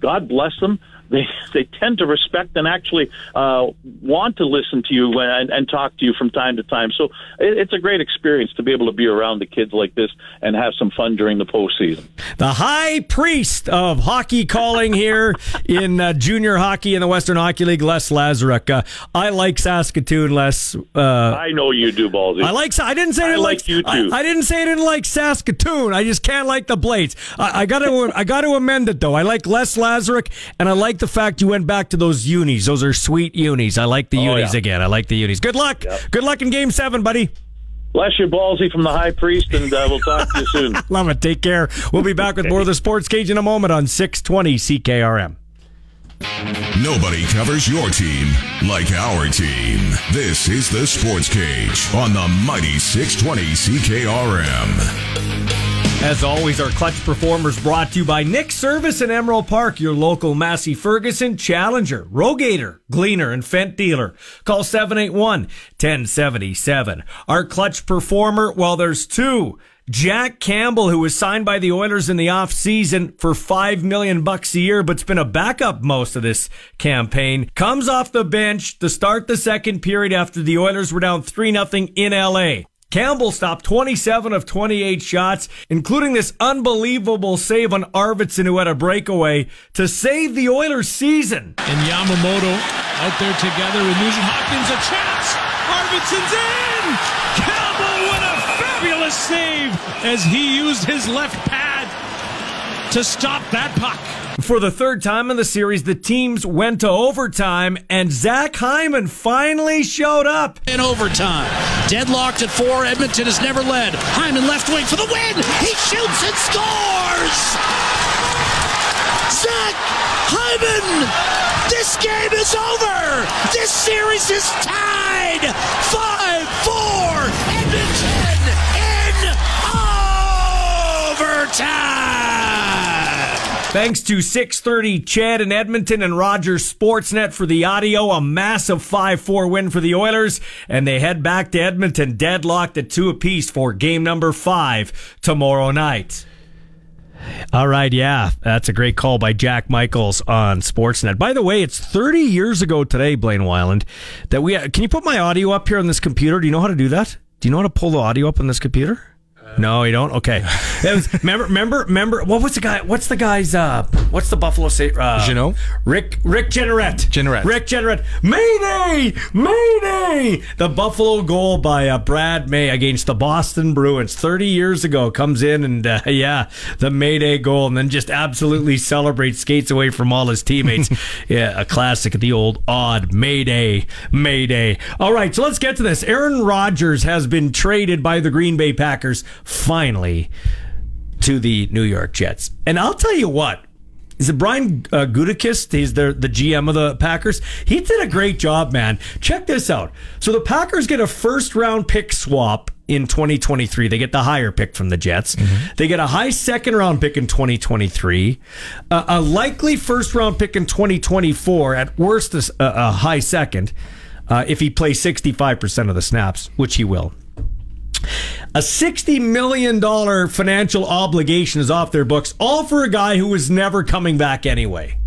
God bless them. They they tend to respect and actually uh, want to listen to you and, and talk to you from time to time. So it, it's a great experience to be able to be around the kids like this and have some fun during the postseason. the high priest of hockey calling here in uh, junior hockey in the Western Hockey League, Les Lazaruk. Uh, I like Saskatoon, Les. Uh, I know you do, Ballsy. I like. I didn't say I, like like you too. I, I didn't say I didn't like Saskatoon. I just can't like the Blades. I, I got to. I got to amend it though. I like Les Lazaruk and I like the fact you went back to those unis. Those are sweet unis. I like the Oh, unis yeah. again. I like the unis. Good luck. Good luck in Game Seven, buddy. Bless you, Ballsy, from the High Priest, and uh, we'll talk to you soon. <laughs> Love it. Take care. We'll be back with more of the Sports Cage in a moment on 620 CKRM. Nobody covers your team like our team. This is the Sports Cage on the mighty 620 CKRM. As always, our clutch performers brought to you by Nick Service in Emerald Park, your local Massey Ferguson Challenger, RoGator, Gleaner, and Fendt dealer. Call 781-1077. Our clutch performer, well, there's two. Jack Campbell, who was signed by the Oilers in the offseason for five million bucks a year, but's been a backup most of this campaign, comes off the bench to start the second period after the Oilers were down 3 0 in LA. Campbell stopped 27 of 28 shots, including this unbelievable save on Arvidsson who had a breakaway to save the Oilers season. and Yamamoto out there together with Nugent Hopkins. A chance. Arvidsson's in. Campbell with a fabulous save as he used his left pad to stop that puck. For the third time in the series, the teams went to overtime and Zach Hyman finally showed up. In overtime, deadlocked at four. Edmonton has never led. Hyman left wing for the win. He shoots and scores. Zach Hyman. This game is over. This series is tied. Five four. Edmonton in overtime. Thanks to 630 CHED in Edmonton and Rogers Sportsnet for the audio. A massive 5-4 win for the Oilers. And they head back to Edmonton deadlocked at two apiece for game number five tomorrow night. All right, yeah, that's a great call by Jack Michaels on Sportsnet. By the way, it's 30 years ago today, Blaine Wyland, that we. Can you put my audio up here on this computer? Do you know how to do that? Do you know how to pull the audio up on this computer? No, you don't. Okay. <laughs> It was, remember, remember, remember. What was the guy? What's the guy's? Uh, what's the Buffalo say? Uh, Jeannot? Rick Rick Jeanneret. Jeanneret. Rick Jeanneret. Mayday! Mayday! The Buffalo goal by uh, Brad May against the Boston Bruins 30 years ago comes in and uh, <laughs> yeah, the Mayday goal and then just absolutely celebrates, skates away from all his teammates. <laughs> yeah, a classic of the old odd Mayday, Mayday. All right, so let's get to this. Aaron Rodgers has been traded by the Green Bay Packers finally to the New York Jets. And I'll tell you what, is it Brian uh, Gutekunst? He's the the GM of the Packers. He did a great job, man. Check this out. So the Packers get a first round pick swap in 2023. They get the higher pick from the Jets. They get a high second round pick in 2023, uh, a likely first round pick in 2024. At worst, a, a high second uh, if he plays 65 percent of the snaps, which he will. A $60 million financial obligation is off their books, all for a guy who was never coming back anyway.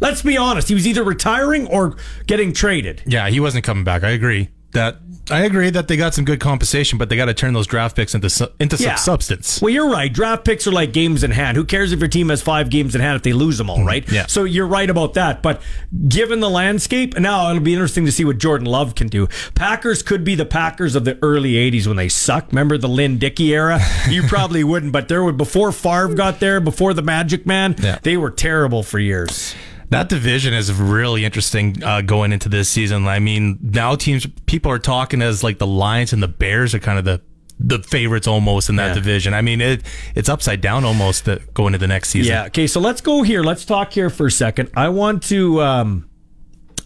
Let's be honest. He was either retiring or getting traded. Yeah, he wasn't coming back. I agree that I agree that they got some good compensation, but they got to turn those draft picks into su- into some substance. Well, you're right. Draft picks are like games in hand. Who cares if your team has five games in hand if they lose them all, mm-hmm. right? Yeah. So you're right about that. But given the landscape, now it'll be interesting to see what Jordan Love can do. Packers could be the Packers of the early '80s when they sucked. Remember the Lynn Dickey era? <laughs> You probably wouldn't, but there were before Favre got there, before the Magic Man, Yeah. they were terrible for years. That division is really interesting uh, going into this season. I mean, now teams people are talking as like the Lions and the Bears are kind of the the favorites almost in that Yeah. division. I mean, it it's upside down almost going into the next season. Yeah. Okay. So let's go here. Let's talk here for a second. I want to. Um,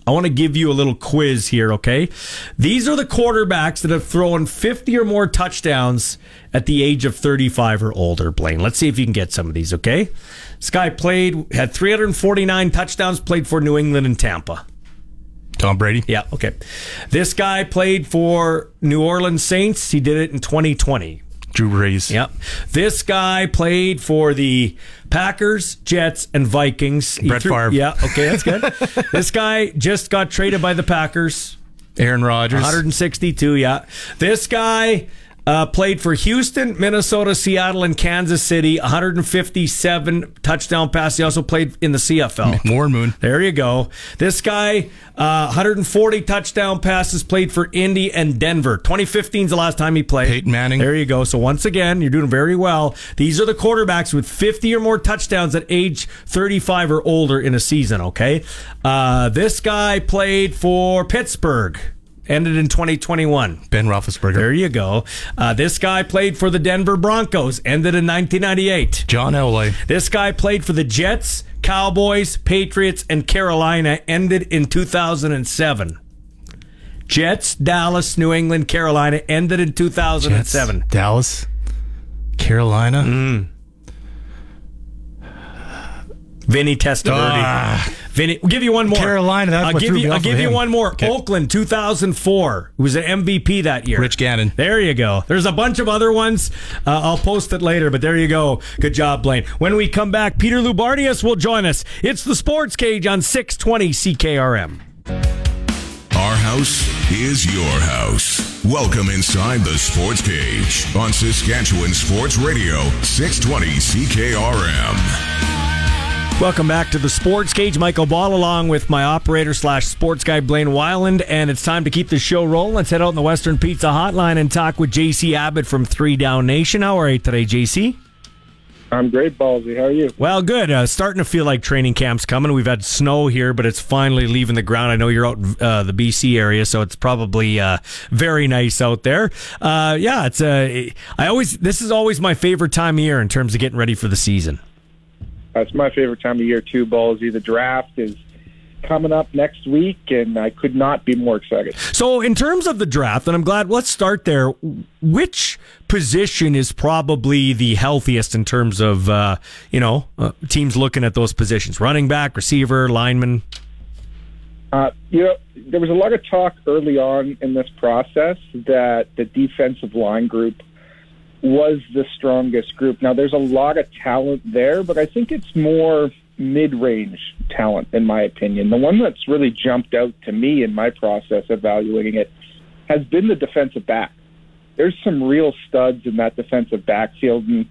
I want to give you a little quiz here, okay? These are the quarterbacks that have thrown 50 or more touchdowns at the age of 35 or older, Blaine. Let's see if you can get some of these, okay? This guy played, had 349 touchdowns, played for New England and Tampa. Tom Brady. Yeah, okay. This guy played for New Orleans Saints. He did it in 2020. Drew Brees. Yep. This guy played for the Packers, Jets, and Vikings. Brett threw- Favre. Yeah, okay, that's good. <laughs> this guy just got traded by the Packers. Aaron Rodgers. 162, yeah. This guy uh, played for Houston, Minnesota, Seattle, and Kansas City. 157 touchdown pass. He also played in the CFL. <laughs> Warren Moon. There you go. This guy, uh, 140 touchdown passes, played for Indy and Denver. 2015 is the last time he played. Peyton Manning. There you go. So once again, you're doing very well. These are the quarterbacks with 50 or more touchdowns at age 35 or older in a season. Okay. Uh, this guy played for Pittsburgh. Ended in 2021. Ben Roethlisberger. There you go. Uh, this guy played for the Denver Broncos. Ended in 1998. John Elway. This guy played for the Jets, Cowboys, Patriots, and Carolina. Ended in 2007. Jets, Dallas, New England, Carolina. Ended in 2007. Jets, Dallas. Carolina. Mm. Vinny Testaverde. Ah. Vinny, we'll give you one more. Carolina, that's I'll what give threw you. me I'll off give of you him. one more. Okay. Oakland, 2004. Who was an MVP that year? Rich Gannon. There you go. There's a bunch of other ones. Uh, I'll post it later, but there you go. Good job, Blaine. When we come back, Peter Loubardias will join us. It's the Sports Cage on 620 CKRM. Our house is your house. Welcome inside the Sports Cage on Saskatchewan Sports Radio, 620 CKRM. Welcome back to the Sports Cage. Michael Ball along with my operator slash sports guy Blaine Wyland, and it's time to keep the show rolling. Let's head out in the Western Pizza Hotline and talk with JC Abbott from Three Down Nation. How are you today, JC? I'm great, Ballsy. How are you? Well, good. Uh, starting to feel like training camp's coming. We've had snow here, but it's finally leaving the ground. I know you're out uh, the BC area, so it's probably uh, very nice out there. Uh, yeah, it's. Uh, I always. This is always my favorite time of year in terms of getting ready for the season. That's my favorite time of year too, Ballsy. The draft is coming up next week, and I could not be more excited. So, in terms of the draft, and I'm glad. Let's start there. Which position is probably the healthiest in terms of uh, you know uh, teams looking at those positions? Running back, receiver, lineman. Uh, you know, there was a lot of talk early on in this process that the defensive line group was the strongest group. Now, there's a lot of talent there, but I think it's more mid-range talent, in my opinion. The one that's really jumped out to me in my process evaluating it has been the defensive back. There's some real studs in that defensive backfield, and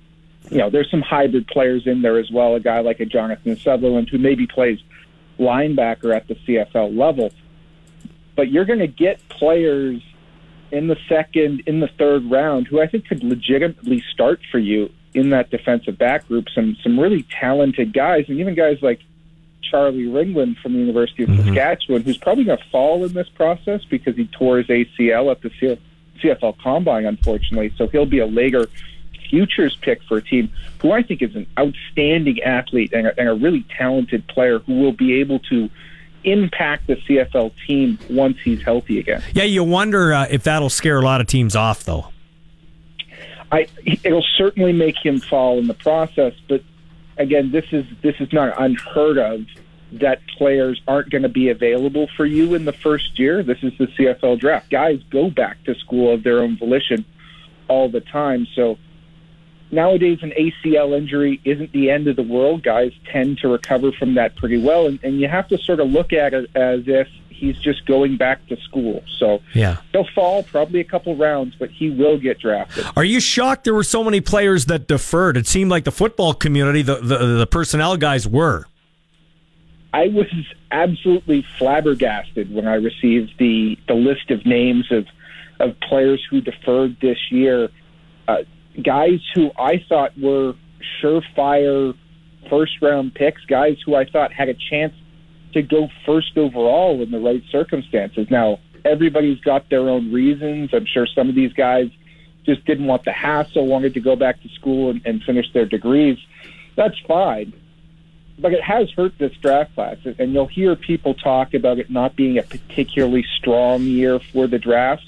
you know, there's some hybrid players in there as well. A guy like a Jonathan Sutherland who maybe plays linebacker at the CFL level. But you're going to get players in the second, in the third round who I think could legitimately start for you in that defensive back group. Some some really talented guys, and even guys like Charlie Ringland from the University of mm-hmm. Saskatchewan, who's probably going to fall in this process because he tore his ACL at the CFL Combine, unfortunately. So he'll be a later futures pick for a team who I think is an outstanding athlete and a, and a really talented player who will be able to impact the CFL team once he's healthy again. Yeah, you wonder uh, if that'll scare a lot of teams off, though. I it'll certainly make him fall in the process, but again, this is this is not unheard of that players aren't going to be available for you in the first year. This is the CFL draft. Guys go back to school of their own volition all the time. So nowadays an ACL injury isn't the end of the world. Guys tend to recover from that pretty well, and, and you have to sort of look at it as if he's just going back to school. So Yeah. he'll fall probably a couple rounds, but he will get drafted. Are you shocked there were so many players that deferred? It seemed like the football community, the the, the personnel guys were. I was absolutely flabbergasted when I received the, the list of names of, of players who deferred this year. Uh, guys who I thought were surefire first round picks, guys who I thought had a chance to go first overall in the right circumstances. Now, everybody's got their own reasons. I'm sure some of these guys just didn't want the hassle, wanted to go back to school and, and finish their degrees. That's fine but it has hurt this draft class, and you'll hear people talk about it not being a particularly strong year for the draft.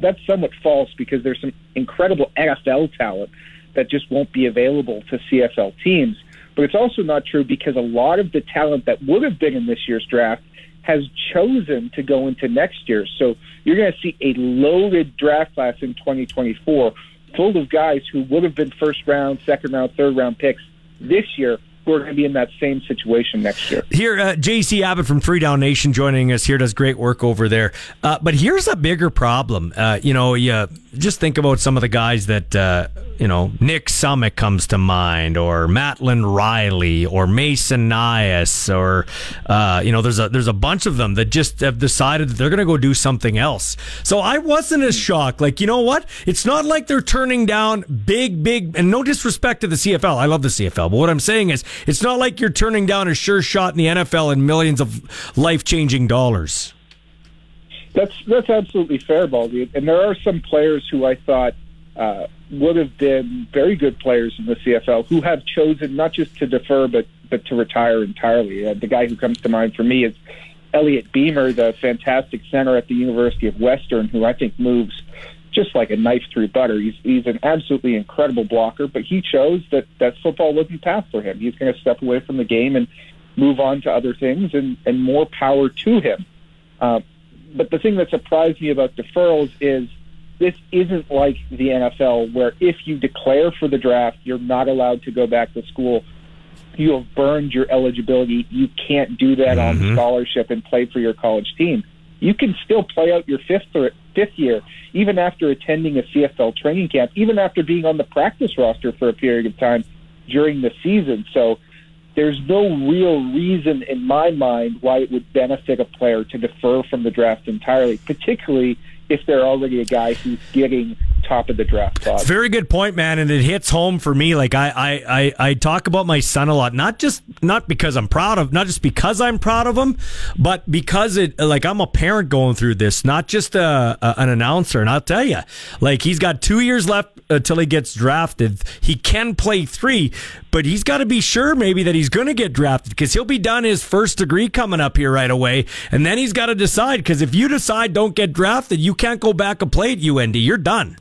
That's somewhat false because there's some incredible NFL talent that just won't be available to CFL teams. But it's also not true because a lot of the talent that would have been in this year's draft has chosen to go into next year. So you're going to see a loaded draft class in 2024 full of guys who would have been first round, second round, third round picks this year who are going to be in that same situation next year. Here, uh, JC Abbott from Three Down Nation joining us here does great work over there. Uh, but here's a bigger problem. Uh, you know, you just think about some of the guys that, uh, you know, Nick Summit comes to mind, or Matlin Riley, or Mason Nias, or uh, you know, there's a there's a bunch of them that just have decided that they're going to go do something else. So I wasn't as shocked. Like, you know what? It's not like they're turning down big, big, and no disrespect to the CFL. I love the CFL, but what I'm saying is, it's not like you're turning down a sure shot in the NFL and millions of life changing dollars. That's that's absolutely fair, Baldy. And there are some players who I thought uh, would have been very good players in the CFL who have chosen not just to defer but but to retire entirely. Uh, the guy who comes to mind for me is Elliot Beamer, the fantastic center at the University of Western, who I think moves just like a knife through butter. He's he's an absolutely incredible blocker, but he chose that that football wasn't path for him. He's going to step away from the game and move on to other things, and and more power to him. Uh, but the thing that surprised me about deferrals is this isn't like the NFL where if you declare for the draft, you're not allowed to go back to school. You have burned your eligibility. You can't do that on mm-hmm. scholarship and play for your college team. You can still play out your fifth or fifth year, even after attending a CFL training camp, even after being on the practice roster for a period of time during the season. So there's no real reason in my mind why it would benefit a player to defer from the draft entirely, particularly if they're already a guy who's getting top of the draft class. Very good point, man, and it hits home for me. Like I, I, I, I talk about my son a lot, not just not because I'm proud of, not just because I'm proud of him, but because it, like I'm a parent going through this, not just a, a an announcer. And I'll tell you, like he's got two years left uh, until he gets drafted. He can play three, but he's got to be sure maybe that he's going to get drafted because he'll be done his first degree coming up here right away, and then he's got to decide. Because if you decide don't get drafted, you can't go back and play at UND. You're done.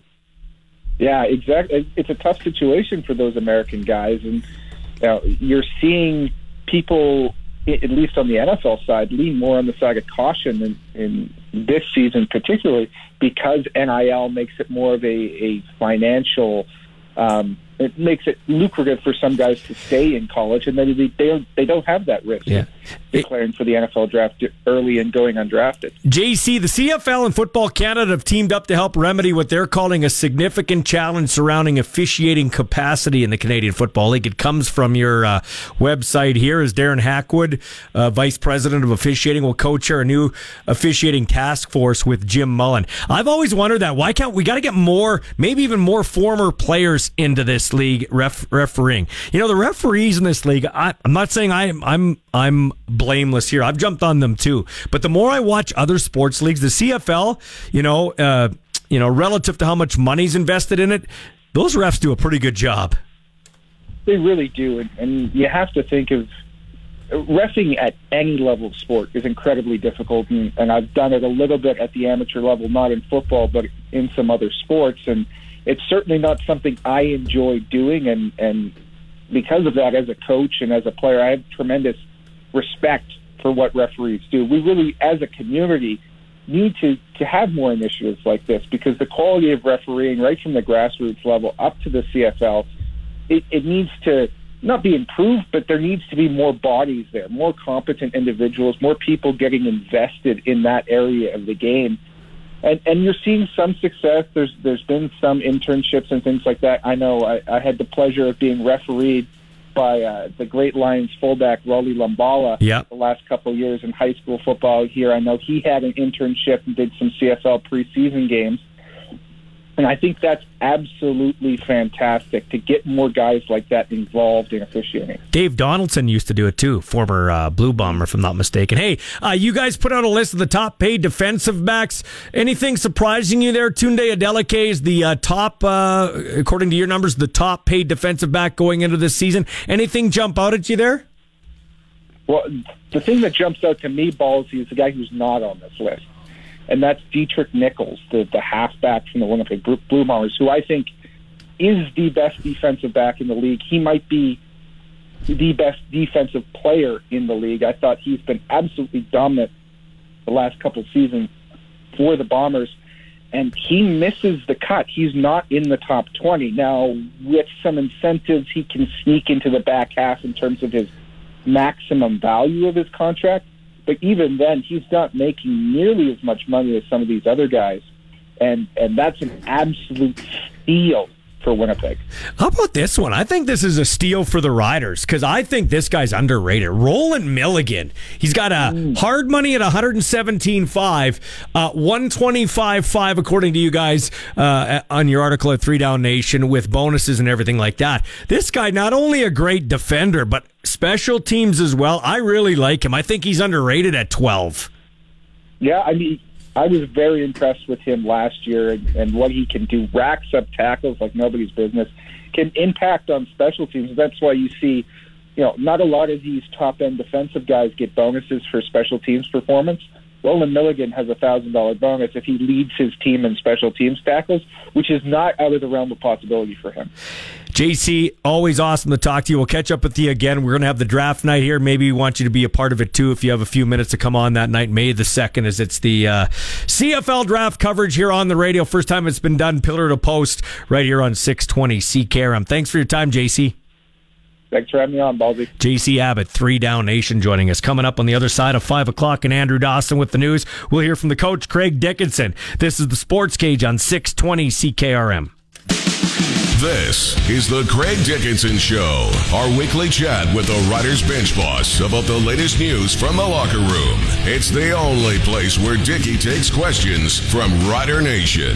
Yeah, exactly. It's a tough situation for those American guys, and you know, you're seeing people, at least on the NFL side, lean more on the side of caution in, in this season, particularly because NIL makes it more of a, a financial. Um, it makes it lucrative for some guys to stay in college, and then they don't, they don't have that risk Yeah. Declaring for the NFL draft early and going undrafted. JC, the CFL and Football Canada have teamed up to help remedy what they're calling a significant challenge surrounding officiating capacity in the Canadian Football League. It comes from your uh, website here. Is Darren Hackwood, uh, Vice President of Officiating, will co-chair a new officiating task force with Jim Mullen. I've always wondered that. Why can't we got to get more, maybe even more former players into this league ref, refereeing? You know, the referees in this league. I, I'm not saying I'm I'm I'm blameless here. I've jumped on them too. But the more I watch other sports leagues, the CFL, you know, uh, you know, relative to how much money's invested in it, those refs do a pretty good job. They really do, and, and you have to think of refing at any level of sport is incredibly difficult, and, and I've done it a little bit at the amateur level, not in football, but in some other sports, and it's certainly not something I enjoy doing, and and because of that, as a coach and as a player, I have tremendous respect for what referees do. We really, as a community, need to, to have more initiatives like this because the quality of refereeing, right from the grassroots level up to the CFL, it, it needs to not be improved, but there needs to be more bodies there, more competent individuals, more people getting invested in that area of the game. And, and you're seeing some success. There's there's been some internships and things like that. I know I, I had the pleasure of being refereed by uh, the great Lions fullback Rolly Lumbala Yep. the last couple of years in high school football here. I know he had an internship and did some CFL preseason games. And I think that's absolutely fantastic to get more guys like that involved in officiating. Dave Donaldson used to do it too, former uh, Blue Bomber, if I'm not mistaken. Hey, uh, you guys put out a list of the top paid defensive backs. Anything surprising you there? Tunde Adeleke is the uh, top, uh, according to your numbers, the top paid defensive back going into this season. Anything jump out at you there? Well, the thing that jumps out to me, Ballsy, is the guy who's not on this list, and that's Deatrick Nichols, the, the halfback from the Winnipeg Blue Bombers, who I think is the best defensive back in the league. He might be the best defensive player in the league. I thought he's been absolutely dominant the last couple of seasons for the Bombers, and he misses the cut. He's not in the top 20. Now, with some incentives, he can sneak into the back half in terms of his maximum value of his contract. But even then, he's not making nearly as much money as some of these other guys, and and that's an absolute steal for Winnipeg. How about this one? I think this is a steal for the Riders because I think this guy's underrated. Rolan Milligan. He's got a hard money at 117.5, uh, 125.5 according to you guys uh, on your article at Three Down Nation with bonuses and everything like that. This guy not only a great defender but special teams as well. I really like him. I think he's underrated at 12. Yeah, I mean, I was very impressed with him last year and, and what he can do. Racks up tackles like nobody's business. Can impact on special teams. That's why you see, you know, not a lot of these top end defensive guys get bonuses for special teams performance. Rolan Milligan has a thousand dollar bonus if he leads his team in special teams tackles, which is not out of the realm of possibility for him. JC, always awesome to talk to you. We'll catch up with you again. We're going to have the draft night here. Maybe we want you to be a part of it too if you have a few minutes to come on that night, May the 2nd, as it's the uh, CFL draft coverage here on the radio. First time it's been done pillar to post right here on 620 CKRM. Thanks for your time, JC. Thanks for having me on, Ballsy. JC Abbott, Three Down Nation, joining us. Coming up on the other side of 5 o'clock, and Andrew Dawson with the news. We'll hear from the coach, Craig Dickenson. This is the Sports Cage on 620 CKRM. This is the Craig Dickenson Show, our weekly chat with the Riders Bench Boss about the latest news from the locker room. It's the only place where Dicky takes questions from Rider Nation.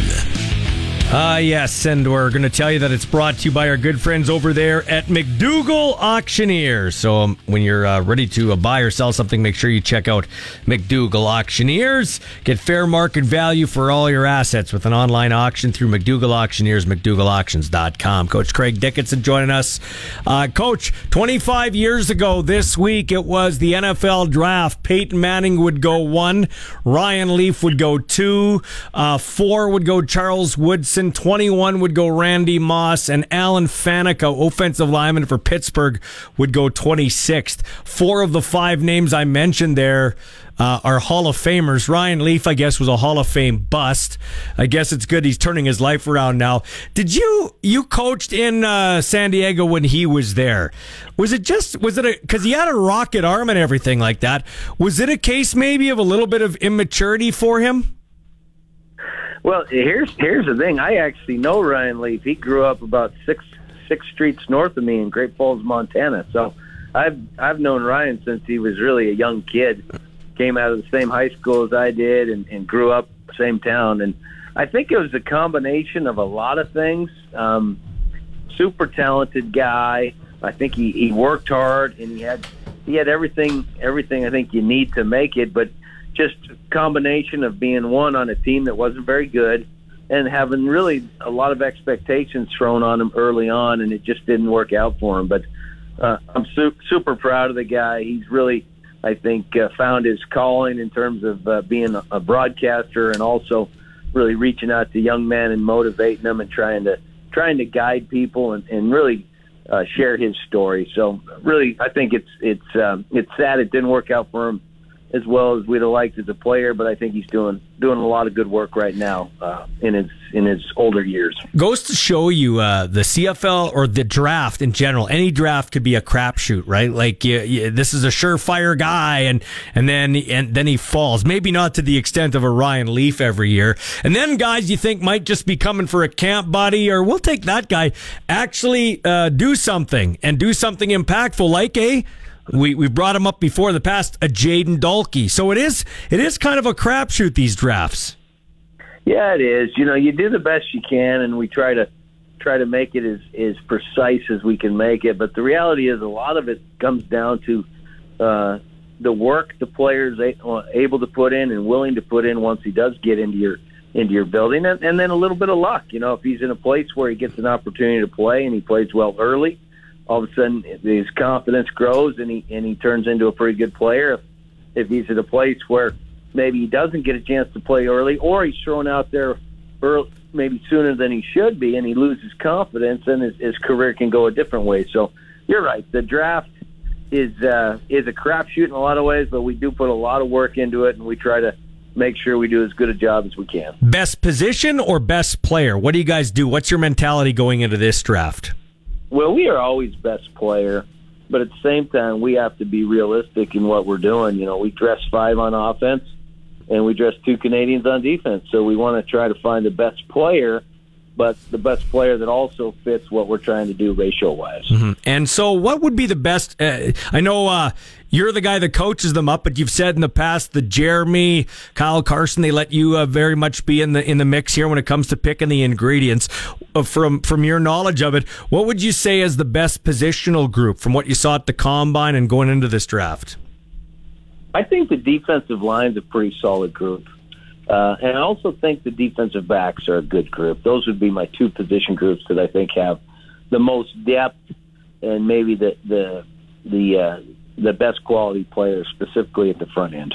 Uh, yes, and we're going to tell you that it's brought to you by our good friends over there at McDougall Auctioneers. So um, when you're uh, ready to uh, buy or sell something, make sure you check out McDougall Auctioneers. Get fair market value for all your assets with an online auction through McDougall Auctioneers, McDougallAuctions.com. Coach Craig Dickenson joining us. Uh, Coach, 25 years ago this week, it was the NFL draft. Peyton Manning would go one, Ryan Leaf would go two, uh, four would go Charles Woodson. 21 would go Randy Moss, and Alan Faneca, offensive lineman for Pittsburgh, would go 26th. Four of the five names I mentioned there uh, are Hall of Famers. Ryan Leaf, I guess, was a Hall of Fame bust. I guess it's good he's turning his life around now. Did you you coached in uh, San Diego when he was there? Was it just was it a because he had a rocket arm and everything like that? Was it a case maybe of a little bit of immaturity for him? Well, here's here's the thing. I actually know Ryan Leaf. He grew up about six six streets north of me in Great Falls, Montana. So I've I've known Ryan since he was really a young kid. Came out of the same high school as I did, and, and grew up same town. And I think it was a combination of a lot of things. Um, super talented guy. I think he, he worked hard, and he had he had everything everything I think you need to make it, but just a combination of being one on a team that wasn't very good and having really a lot of expectations thrown on him early on, and it just didn't work out for him. But uh, I'm su- super proud of the guy. He's really, I think, uh, found his calling in terms of uh, being a, broadcaster and also really reaching out to young men and motivating them and trying to trying to guide people and, and really uh, share his story. So really, I think it's it's um, it's sad it didn't work out for him as well as we'd have liked as a player, but I think he's doing doing a lot of good work right now uh, in his in his older years. Goes to show you uh, the CFL or the draft in general. Any draft could be a crapshoot, right? Like you, you, this is a surefire guy, and and then and then he falls. Maybe not to the extent of a Ryan Leaf every year. And then guys you think might just be coming for a camp buddy, or we'll take that guy actually uh, do something and do something impactful, like a we we brought him up before in the past, a Jayden Dalke. So it is it is kind of a crapshoot these drafts. Yeah, it is. You know, you do the best you can, and we try to try to make it as as precise as we can make it. But the reality is, a lot of it comes down to uh, the work the player's a- able to put in and willing to put in once he does get into your into your building, and, and then a little bit of luck. You know, if he's in a place where he gets an opportunity to play and he plays well early, all of a sudden his confidence grows and he and he turns into a pretty good player. If, if he's at a place where maybe he doesn't get a chance to play early, or he's thrown out there early, maybe sooner than he should be, and he loses confidence, and his, his career can go a different way. So you're right. The draft is uh, is a crapshoot in a lot of ways, but we do put a lot of work into it, and we try to make sure we do as good a job as we can. Best position or best player? What do you guys do? What's your mentality going into this draft? Well, we are always best player, but at the same time, we have to be realistic in what we're doing. You know, we dress five on offense, and we dress two Canadians on defense. So we want to try to find the best player, but the best player that also fits what we're trying to do ratio wise. Mm-hmm. And so, what would be the best? Uh, I know uh, you're the guy that coaches them up, but you've said in the past that Jeremy, Kyle Carson, they let you uh, very much be in the in the mix here when it comes to picking the ingredients. Uh, from from your knowledge of it, what would you say is the best positional group from what you saw at the combine and going into this draft? I think the defensive line's a pretty solid group. Uh, and I also think the defensive backs are a good group. Those would be my two position groups that I think have the most depth and maybe the the the uh, the best quality players, specifically at the front end.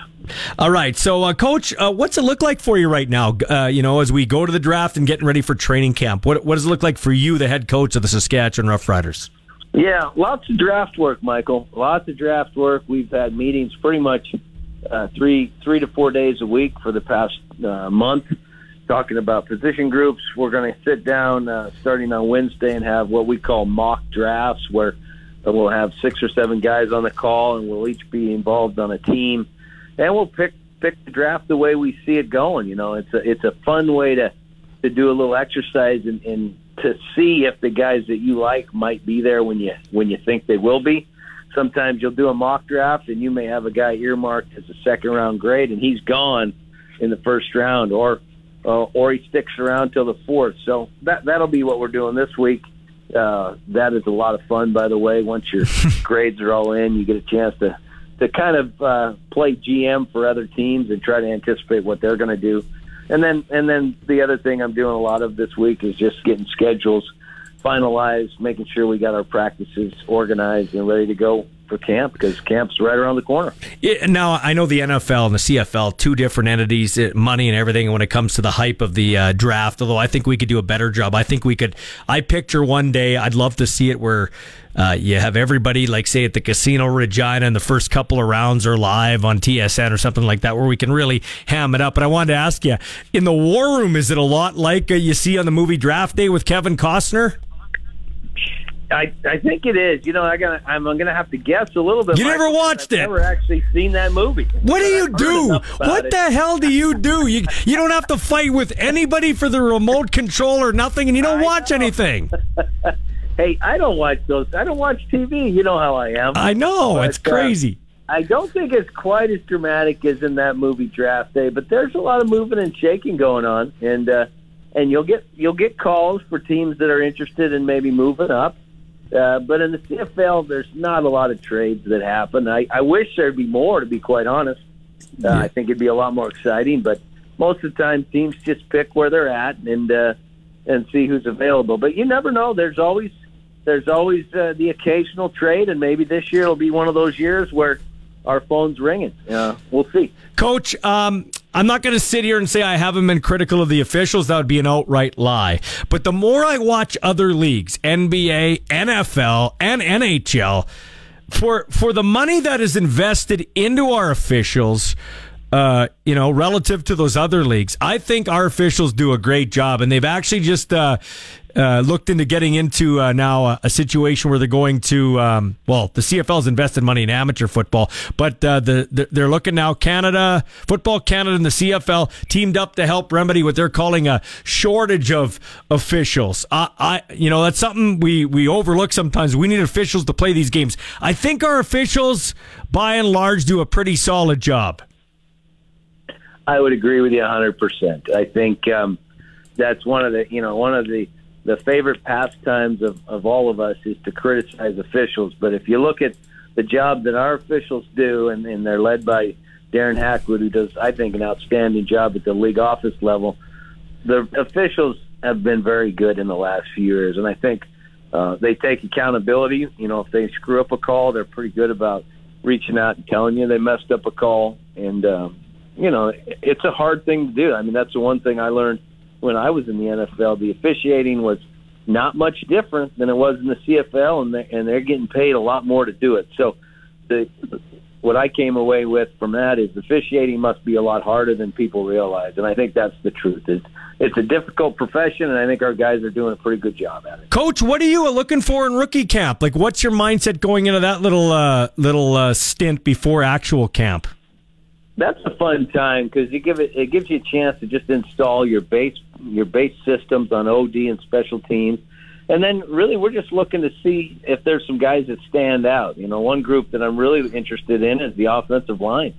All right, so uh, coach, uh, what's it look like for you right now? Uh, you know, as we go to the draft and getting ready for training camp, what what does it look like for you, the head coach of the Saskatchewan Roughriders? Yeah, lots of draft work, Michael. Lots of draft work. We've had meetings pretty much uh, three three to four days a week for the past uh, month, talking about position groups. We're going to sit down uh, starting on Wednesday and have what we call mock drafts, where we'll have six or seven guys on the call, and we'll each be involved on a team, and we'll pick pick the draft the way we see it going. You know, it's a it's a fun way to to do a little exercise and, and to see if the guys that you like might be there when you when you think they will be sometimes you'll do a mock draft and you may have a guy earmarked as a second round grade and he's gone in the first round or uh, or he sticks around till the fourth. So that that'll be what we're doing this week. Uh, that is a lot of fun, by the way. Once your <laughs> grades are all in, you get a chance to to kind of uh, play GM for other teams and try to anticipate what they're going to do. And then and then the other thing I'm doing a lot of this week is just getting schedules finalized, making sure we got our practices organized and ready to go for camp because camp's right around the corner. Yeah, now I know the NFL and the CFL, two different entities, uh, money and everything. When it comes to the hype of the uh, draft, although I think we could do a better job. I think we could. I picture one day. I'd love to see it where. Uh, you have everybody, like say at the Casino Regina, and the first couple of rounds are live on TSN or something like that, where we can really ham it up. But I wanted to ask you, in the War Room, is it a lot like uh, you see on the movie Draft Day with Kevin Costner? I, I think it is. You know, I got I'm gonna have to guess a little bit. You never watched I've it. Never actually seen that movie. What do you do? What it. the hell do you do? You you don't have to fight with anybody for the remote control or nothing, and you don't watch anything. <laughs> Hey, I don't watch those. I don't watch TV. You know how I am. I know But, it's uh, crazy. I don't think it's quite as dramatic as in that movie Draft Day, but there's a lot of moving and shaking going on, and uh, and you'll get you'll get calls for teams that are interested in maybe moving up. Uh, but in the CFL, there's not a lot of trades that happen. I, I wish there'd be more, to be quite honest. Uh, I think it'd be a lot more exciting, but most of the time, teams just pick where they're at and uh, and see who's available. But you never know. There's always there's always uh, the occasional trade, and maybe this year will be one of those years where our phone's ringing. Uh, we'll see. Coach, um, I'm not going to sit here and say I haven't been critical of the officials. That would be an outright lie. But the more I watch other leagues, NBA, NFL, and NHL, for for the money that is invested into our officials, uh, you know, relative to those other leagues, I think our officials do a great job, and they've actually just uh, uh, looked into getting into uh, now a, a situation where they're going to, um, well, the CFL's invested money in amateur football, but uh, the, the they're looking now. Canada, Football Canada, and the CFL teamed up to help remedy what they're calling a shortage of officials. I, I you know, that's something we we overlook sometimes. We need officials to play these games. I think our officials, by and large, do a pretty solid job. I would agree with you 100%. I think um, that's one of the, you know, one of the, the favorite pastimes of, of all of us is to criticize officials. But if you look at the job that our officials do, and, and they're led by Darren Hackwood, who does, I think, an outstanding job at the league office level, the officials have been very good in the last few years. And I think uh, they take accountability. You know, if they screw up a call, they're pretty good about reaching out and telling you they messed up a call. And, um, you know, it's a hard thing to do. I mean, that's the one thing I learned when I was in the NFL. The officiating was not much different than it was in the CFL, and they, and they're getting paid a lot more to do it. So, the what I came away with from that is officiating must be a lot harder than people realize, and I think that's the truth. It's it's a difficult profession, and I think our guys are doing a pretty good job at it. Coach, what are you looking for in rookie camp? Like, what's your mindset going into that little uh, little uh, stint before actual camp? That's a fun time because you give it it gives you a chance to just install your base your base systems on OD and special teams, and then really we're just looking to see if there's some guys that stand out. You know, one group that I'm really interested in is the offensive line.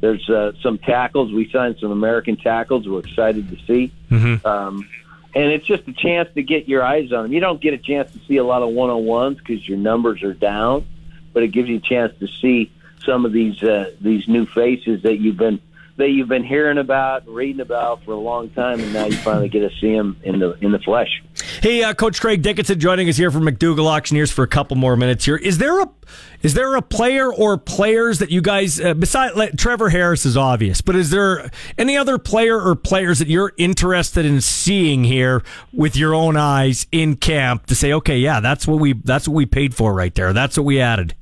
There's uh, some tackles we signed some American tackles. We're excited to see. Mm-hmm. Um, and it's just a chance to get your eyes on them. You don't get a chance to see a lot of one on ones because your numbers are down, but it gives you a chance to see some of these uh, these new faces that you've been that you've been hearing about, and reading about for a long time, and now you finally get to see them in the in the flesh. Hey, uh, Coach Craig Dickenson joining us here from McDougall Auctioneers for a couple more minutes here. Is there a is there a player or players that you guys uh, besides like, Trevor Harris is obvious, but is there any other player or players that you're interested in seeing here with your own eyes in camp to say, okay, yeah, that's what we that's what we paid for right there. That's what we added.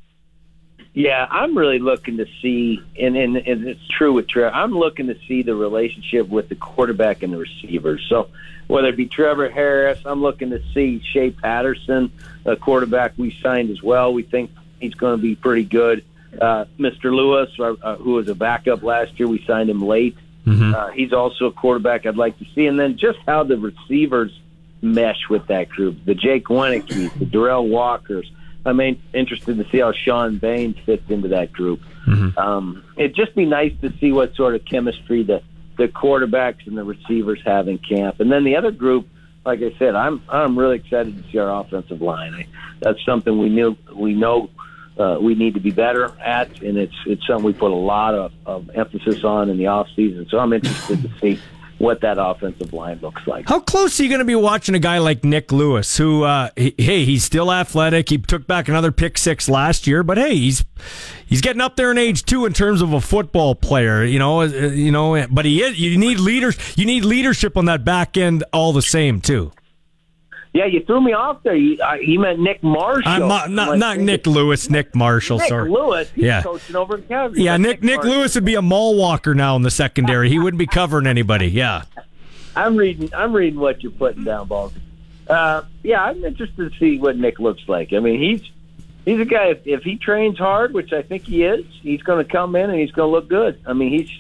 Yeah, I'm really looking to see, and, and, and it's true with Trevor. I'm looking to see the relationship with the quarterback and the receivers. So whether it be Trevor Harris, I'm looking to see Shea Patterson, a quarterback we signed as well. We think he's going to be pretty good. Uh, Mr. Lewis, uh, uh, who was a backup last year, we signed him late. Mm-hmm. Uh, he's also a quarterback I'd like to see. And then just how the receivers mesh with that group. The Jake Wienekes, the Derel Walkers, I'm interested to see how Shawn Bane fits into that group. Mm-hmm. Um, it'd just be nice to see what sort of chemistry the the quarterbacks and the receivers have in camp. And then the other group, like I said, I'm I'm really excited to see our offensive line. I, that's something we knew we know uh, we need to be better at, and it's it's something we put a lot of, of emphasis on in the off season. So I'm interested to see what that offensive line looks like. How close are you going to be watching a guy like Nick Lewis, who, uh, he, hey, he's still athletic. He took back another pick six last year, but hey, he's he's getting up there in age too in terms of a football player. You know, uh, you know, but he is. You need leaders. You need leadership on that back end all the same too. Yeah, you threw me off there. You, uh, he meant Nick Marshall. I'm not, not, not Nick Lewis, Nick Marshall. Nick sorry. Lewis. He's Yeah. coaching over in Calgary. Yeah, But Nick Nick Lewis would be a mall walker now in the secondary. He wouldn't be covering anybody. Yeah. <laughs> I'm reading. I'm reading what you're putting down, Balls. Uh, yeah, I'm interested to see what Nick looks like. I mean, he's he's a guy. If, if he trains hard, which I think he is, he's going to come in and he's going to look good. I mean, he's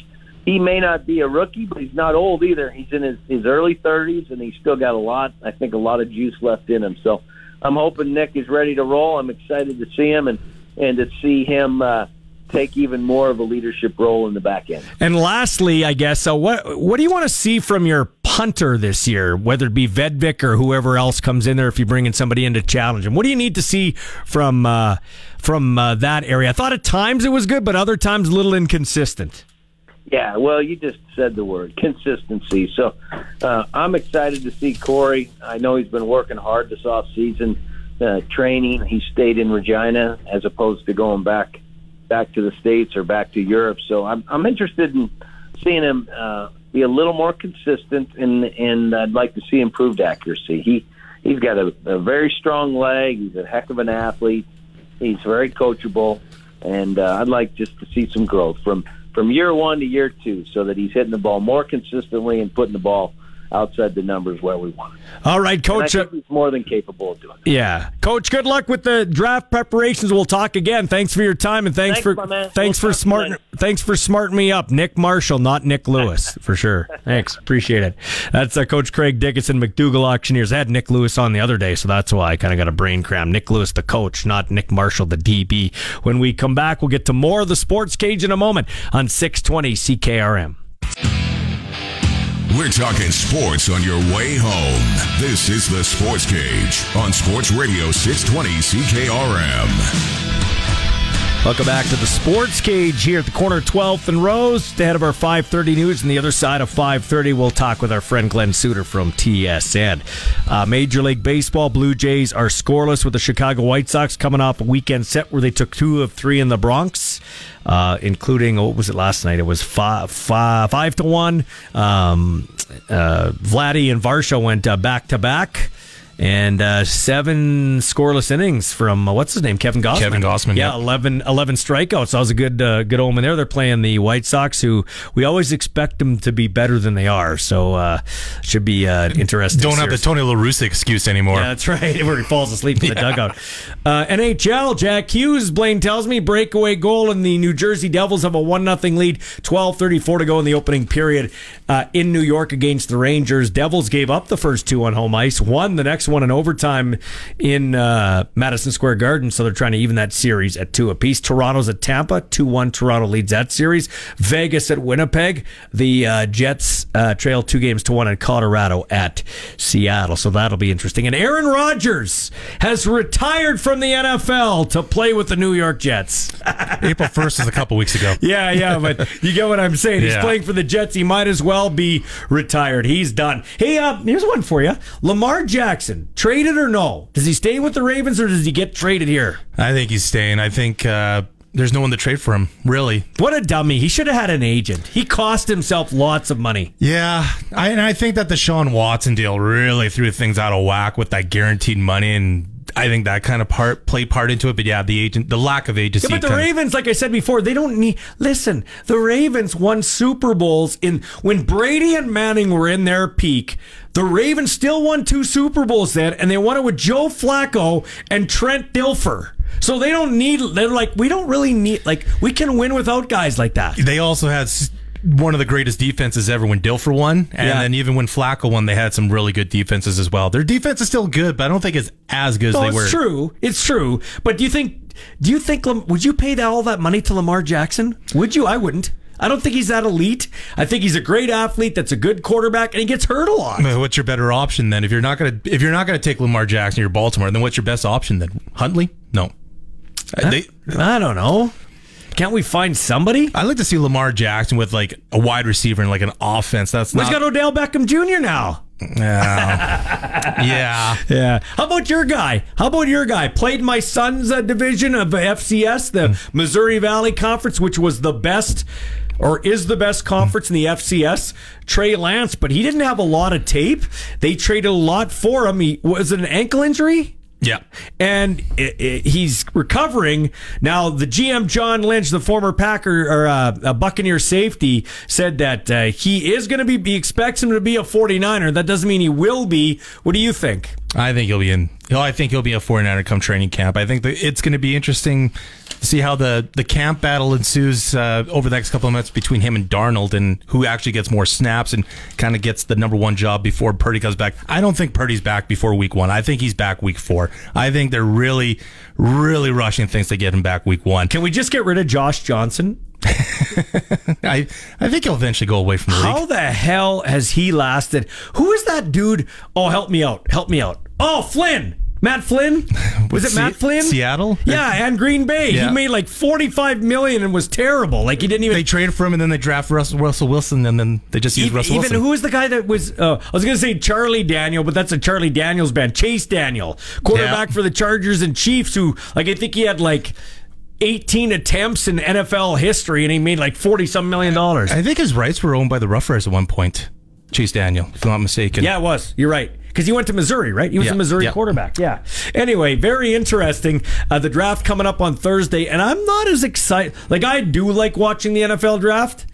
he may not be a rookie, but he's not old either. He's in his, his early 30s, and he's still got a lot. I think a lot of juice left in him. So I'm hoping Nick is ready to roll. I'm excited to see him and and to see him uh, take even more of a leadership role in the back end. And lastly, I guess, so what what do you want to see from your punter this year, whether it be Vedvik or whoever else comes in there if you bring in somebody in to challenge him? What do you need to see from uh, from uh, that area? I thought at times it was good, but other times a little inconsistent. Yeah, well, you just said the word consistency. So uh, I'm excited to see Kaare. I know he's been working hard this off season, uh, training. He stayed in Regina as opposed to going back back to the states or back to Europe. So I'm I'm interested in seeing him uh, be a little more consistent, and and I'd like to see improved accuracy. He he's got a, a very strong leg. He's a heck of an athlete. He's very coachable, and uh, I'd like just to see some growth from from year one to year two, so that he's hitting the ball more consistently and putting the ball outside the numbers where we want. it. All right, And coach. Think he's more than capable of doing. That. Yeah, coach. Good luck with the draft preparations. We'll talk again. Thanks for your time and thanks, Thanks, for thanks We'll for smart later. thanks for smarting me up. Nick Marshall, not Nick Lewis, for sure. Thanks, appreciate it. That's uh, Coach Craig Dickenson, McDougall Auctioneers. I had Nick Lewis on the other day, so that's why I kind of got a brain cram. Nick Lewis, the coach, not Nick Marshall, the DB. When we come back, we'll get to more of the Sports Cage in a moment on 620 CKRM. We're talking sports on your way home. This is the Sports Cage on Sports Radio 620 CKRM. Welcome back to the Sports Cage here at the corner of 12th and Rose. Ahead of our 5:30 news, and the other side of 5:30, we'll talk with our friend Glen Suitor from TSN. Uh, Major League Baseball, Blue Jays are scoreless with the Chicago White Sox coming off a weekend set where they took two of three in the Bronx, uh, including what was it last night? It was five, five, five to one. Um, uh, Vladdy and Varsho went uh, back to back. And uh, seven scoreless innings from uh, what's his name, Kevin Gossman. Kevin Gausman, yeah, yep. 11, 11 strikeouts. That was a good uh, good omen there. They're playing the White Sox, who we always expect them to be better than they are. So uh, should be uh, interesting. Don't have the. Tony La Russa excuse anymore. Yeah, that's right. <laughs> Where he falls asleep in the <laughs> dugout. Uh, NHL, Jack Hughes, Blaine tells me, breakaway goal, and the New Jersey Devils have a 1 0 lead. 12.34 to go in the opening period uh, in New York against the Rangers. Devils gave up the first two on home ice, won the next one in overtime in uh, Madison Square Garden, so they're trying to even that series at two apiece. Toronto's at Tampa, 2 1. Toronto leads that series. Vegas at Winnipeg. The uh, Jets uh, trail two games to one in Colorado at Seattle, so that'll be interesting. And Aaron Rodgers has retired from the NFL to play with the New York Jets. <laughs> April 1st is a couple weeks ago. Yeah, yeah, but you get what I'm saying. He's Yeah. playing for the Jets. He might as well be retired. He's done. Hey, uh, here's one for you. Lamar Jackson, traded or no? Does he stay with the Ravens or does he get traded here? I think he's staying. I think uh, there's no one to trade for him, really. What a dummy. He should have had an agent. He cost himself lots of money. Yeah, I, and I think that the Sean Watson deal really threw things out of whack with that guaranteed money, and I think that kind of part played part into it. But yeah, the agent, the lack of agency. Yeah, but the kind of- Ravens, like I said before, they don't need. Listen, the Ravens won Super Bowls in when Brady and Manning were in their peak. The Ravens still won two Super Bowls then, and they won it with Joe Flacco and Trent Dilfer. So they don't need. They're like, we don't really need. Like, we can win without guys like that. They also had one of the greatest defenses ever when Dilfer won, and Yeah. then even when Flacco won, they had some really good defenses as well. Their defense is still good, but I don't think it's as good as No, they it's were. true. It's true. But do you think? Do you think? Would you pay that, all that money to Lamar Jackson? Would you? I wouldn't. I don't think he's that elite. I think he's a great athlete. That's a good quarterback, and he gets hurt a lot. What's your better option then? If you're not gonna if you're not gonna take Lamar Jackson, you're Baltimore. Then what's your best option then? Huntley? No. Uh, They, I don't know. Can't we find somebody? I'd like to see Lamar Jackson with like a wide receiver and like an offense. That's We've not. got Odell Beckham Jr. now. yeah. <laughs> yeah. Yeah. How about your guy? How about your guy? Played my son's uh, division of FCS, the Missouri Valley Conference, which was the best or is the best conference in the FCS. Trey Lance, but he didn't have a lot of tape. They traded a lot for him. He was it an ankle injury? Yeah. and i i he's recovering now. The GM John Lynch, the former Packer or uh, Buccaneer safety, said that uh, he is going to be. He expects him to be a 49er. That doesn't mean he will be. What do you think? I think he'll be in. oh, I think he'll be a 49er come training camp. I think that it's going to be interesting to see how the, the camp battle ensues uh, over the next couple of months between him and Darnold and who actually gets more snaps and kind of gets the number one job before Purdy comes back. I don't think Purdy's back before week one. I think he's back week four. I think they're really, really rushing things to get him back week one. Can we just get rid of Josh Johnson? <laughs> I, I think he'll eventually go away from the league. How the hell has he lasted? Who is that dude? Oh, help me out! Help me out! Oh, Flynn. Matt Flynn? <laughs> Was it Se- Matt Flynn? Seattle? Yeah, and Green Bay. Yeah. He made like 45 million and was terrible. Like he didn't even They traded for him and then they draft Russell, Russell Wilson and then they just used even, Russell even Wilson. who was the guy that was? Uh, I was going to say Charlie Daniel, but that's a Charlie Daniels band. Chase Daniel, quarterback Yeah. for the Chargers and Chiefs. Who, like, I think he had like 18 attempts in NFL history, and he made like 40 some million dollars. I think his rights were owned by the Rough Riders at one point. Chase Daniel, if I'm not mistaken. Yeah, it was. You're right. because he went to Missouri, right? He was Yeah, a Missouri yeah. quarterback. Yeah. Anyway, very interesting. Uh, the draft coming up on Thursday, and I'm not as excited. Like I do like watching the NFL draft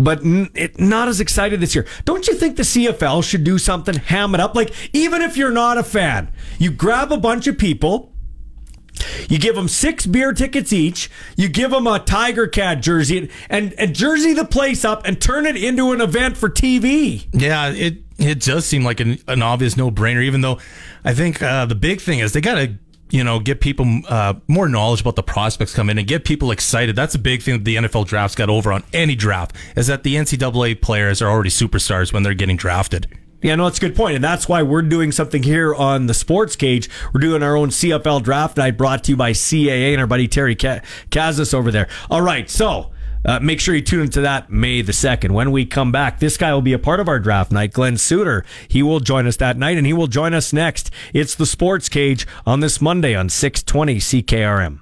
but n- it, not as excited this year. Don't you think the CFL should do something, ham it up? Like, even if you're not a fan, you grab a bunch of people, you give them six beer tickets each, you give them a Tiger Cat jersey, and, and jersey the place up and turn it into an event for TV. Yeah, it it does seem like an, an obvious no brainer. Even though I think uh, the big thing is they got to you know get people uh, more knowledge about the prospects come in and get people excited. That's a big thing that the NFL draft's got over on any draft is that the NCAA players are already superstars when they're getting drafted. Yeah, no, that's a good point, and that's why we're doing something here on the Sports Cage. We're doing our own CFL Draft Night, brought to you by CAA and our buddy Terry Ka- Kazis over there. All right, so uh, make sure you tune into that May the second. When we come back, this guy will be a part of our draft night. Glen Suitor, he will join us that night, and he will join us next. It's the Sports Cage on this Monday on six twenty CKRM.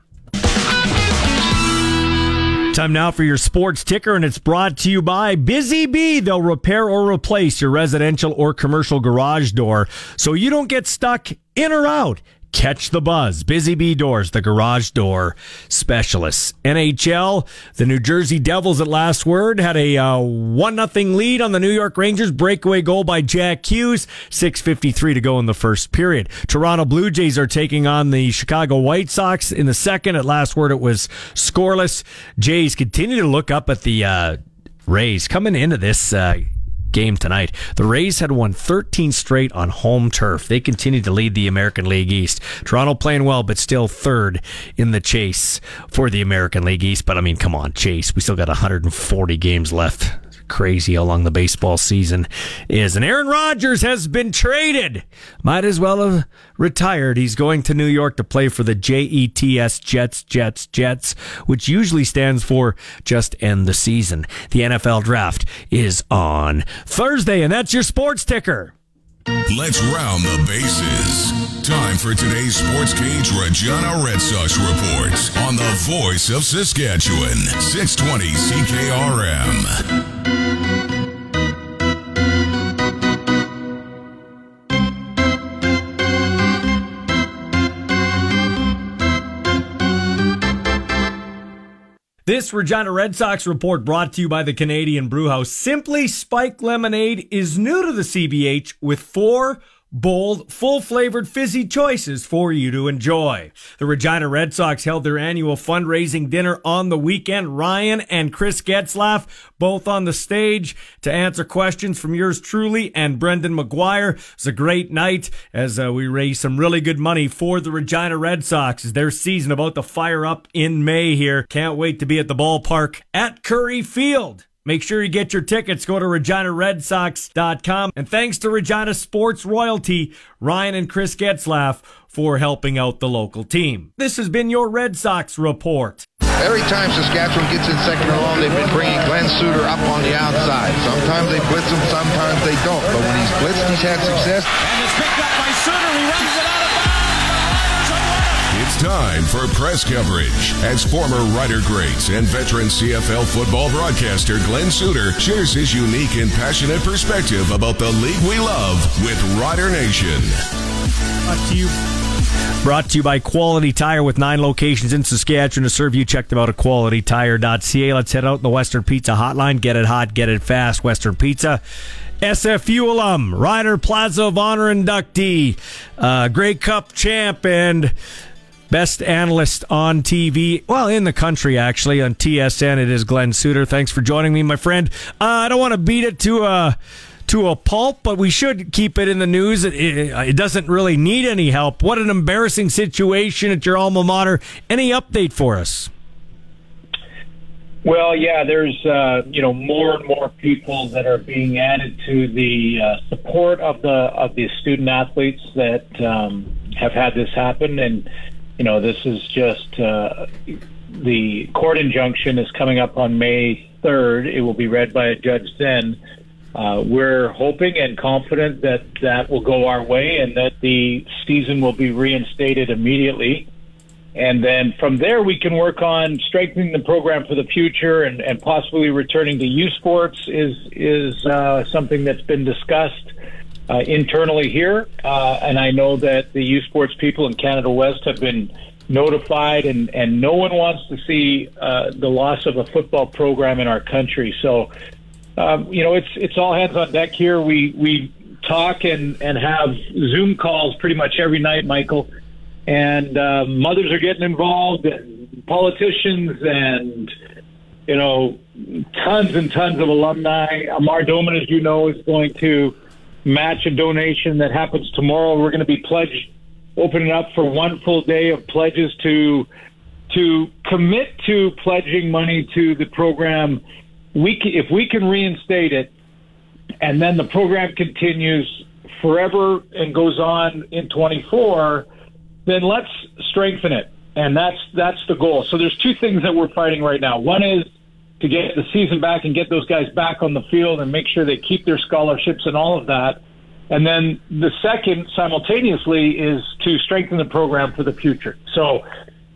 Time now for your sports ticker, and it's brought to you by Busy Bee. They'll repair or replace your residential or commercial garage door so you don't get stuck in or out. Catch the buzz. Busy Bee Doors, the garage door specialists. NHL, the New Jersey Devils at last word had a uh, 1 nothing lead on the New York Rangers. Breakaway goal by Jack Hughes. 6.53 to go in the first period. Toronto Blue Jays are taking on the Chicago White Sox in the second. At last word, it was scoreless. Jays continue to look up at the uh, Rays coming into this uh, game tonight. The Rays had won 13 straight on home turf. They continue to lead the American League East. Toronto playing well, but still third in the chase for the American League East. But I mean, come on, Chase. We still got 140 games left. Crazy how long the baseball season is. And Aaron Rodgers has been traded. Might as well have retired. He's going to New York to play for the JETS Jets, Jets, Jets, which usually stands for just end the season. The NFL draft is on Thursday, and that's your sports ticker. Let's round the bases. Time for today's Sports Cage Regina Red Sox report on the voice of Saskatchewan, 620 CKRM. This Regina Red Sox report brought to you by the Canadian Brewhouse. Simply Spike Lemonade is new to the CBH with four bold, full flavored fizzy choices for you to enjoy. The Regina Red Sox held their annual fundraising dinner on the weekend. Ryan and Chris Getzlaff both on the stage to answer questions from yours truly and Brendan McGuire. It was a great night as uh, we raise some really good money for the Regina Red Sox as their season about to fire up in May here. Can't wait to be at the ballpark at Currie Field. Make sure you get your tickets. Go to ReginaRedSox.com. And thanks to Regina Sports Royalty, Ryan and Chris Getzlaff for helping out the local team. This has been your Red Sox report. Every time Saskatchewan gets in second or long, they've been bringing Glen Suitor up on the outside. Sometimes they blitz him, sometimes they don't. But when he's blitzed, he's had success. Time for press coverage as former Rider greats and veteran CFL football broadcaster Glen Suitor shares his unique and passionate perspective about the league we love with Rider Nation. Brought to you Brought to you by Quality Tire with nine locations in Saskatchewan to serve you. Check them out at qualitytire.ca. Let's head out in the Western Pizza Hotline. Get it hot, get it fast. Western Pizza. SFU alum, Rider Plaza of Honor inductee, uh, Grey Cup champ, and best analyst on TV. Well, in the country, actually, on TSN. It is Glen Suitor. Thanks for joining me, my friend. Uh, I don't want to beat it to a to a pulp, but we should keep it in the news. It, it, it doesn't really need any help. What an embarrassing situation at your alma mater. Any update for us? Well, yeah, there's uh, you know more and more people that are being added to the uh, support of the of the student athletes that um, have had this happen, and you know this is just uh, the court injunction is coming up on May third. It will be read by a judge then. Uh, we're hoping and confident that that will go our way and that the season will be reinstated immediately. And then from there, we can work on strengthening the program for the future and, and possibly returning to U Sports is is uh, something that's been discussed. Uh, internally here, uh, and I know that the U Sports people in Canada West have been notified, and, and no one wants to see uh, the loss of a football program in our country. So, um, you know, it's it's all hands on deck here. We we talk and and have Zoom calls pretty much every night, Michael, and uh, mothers are getting involved, and politicians, and you know, tons and tons of alumni. Amar Doman, as you know, is going to match a donation that happens tomorrow. We're going to be pledged opening up for one full day of pledges to to commit to pledging money to the program. We c- if we can reinstate it, and then the program continues forever and goes on in 24, then let's strengthen it, and that's that's the goal. So there's two things that we're fighting right now. One is to get the season back and get those guys back on the field and make sure they keep their scholarships and all of that. And then the second, simultaneously, is to strengthen the program for the future. So,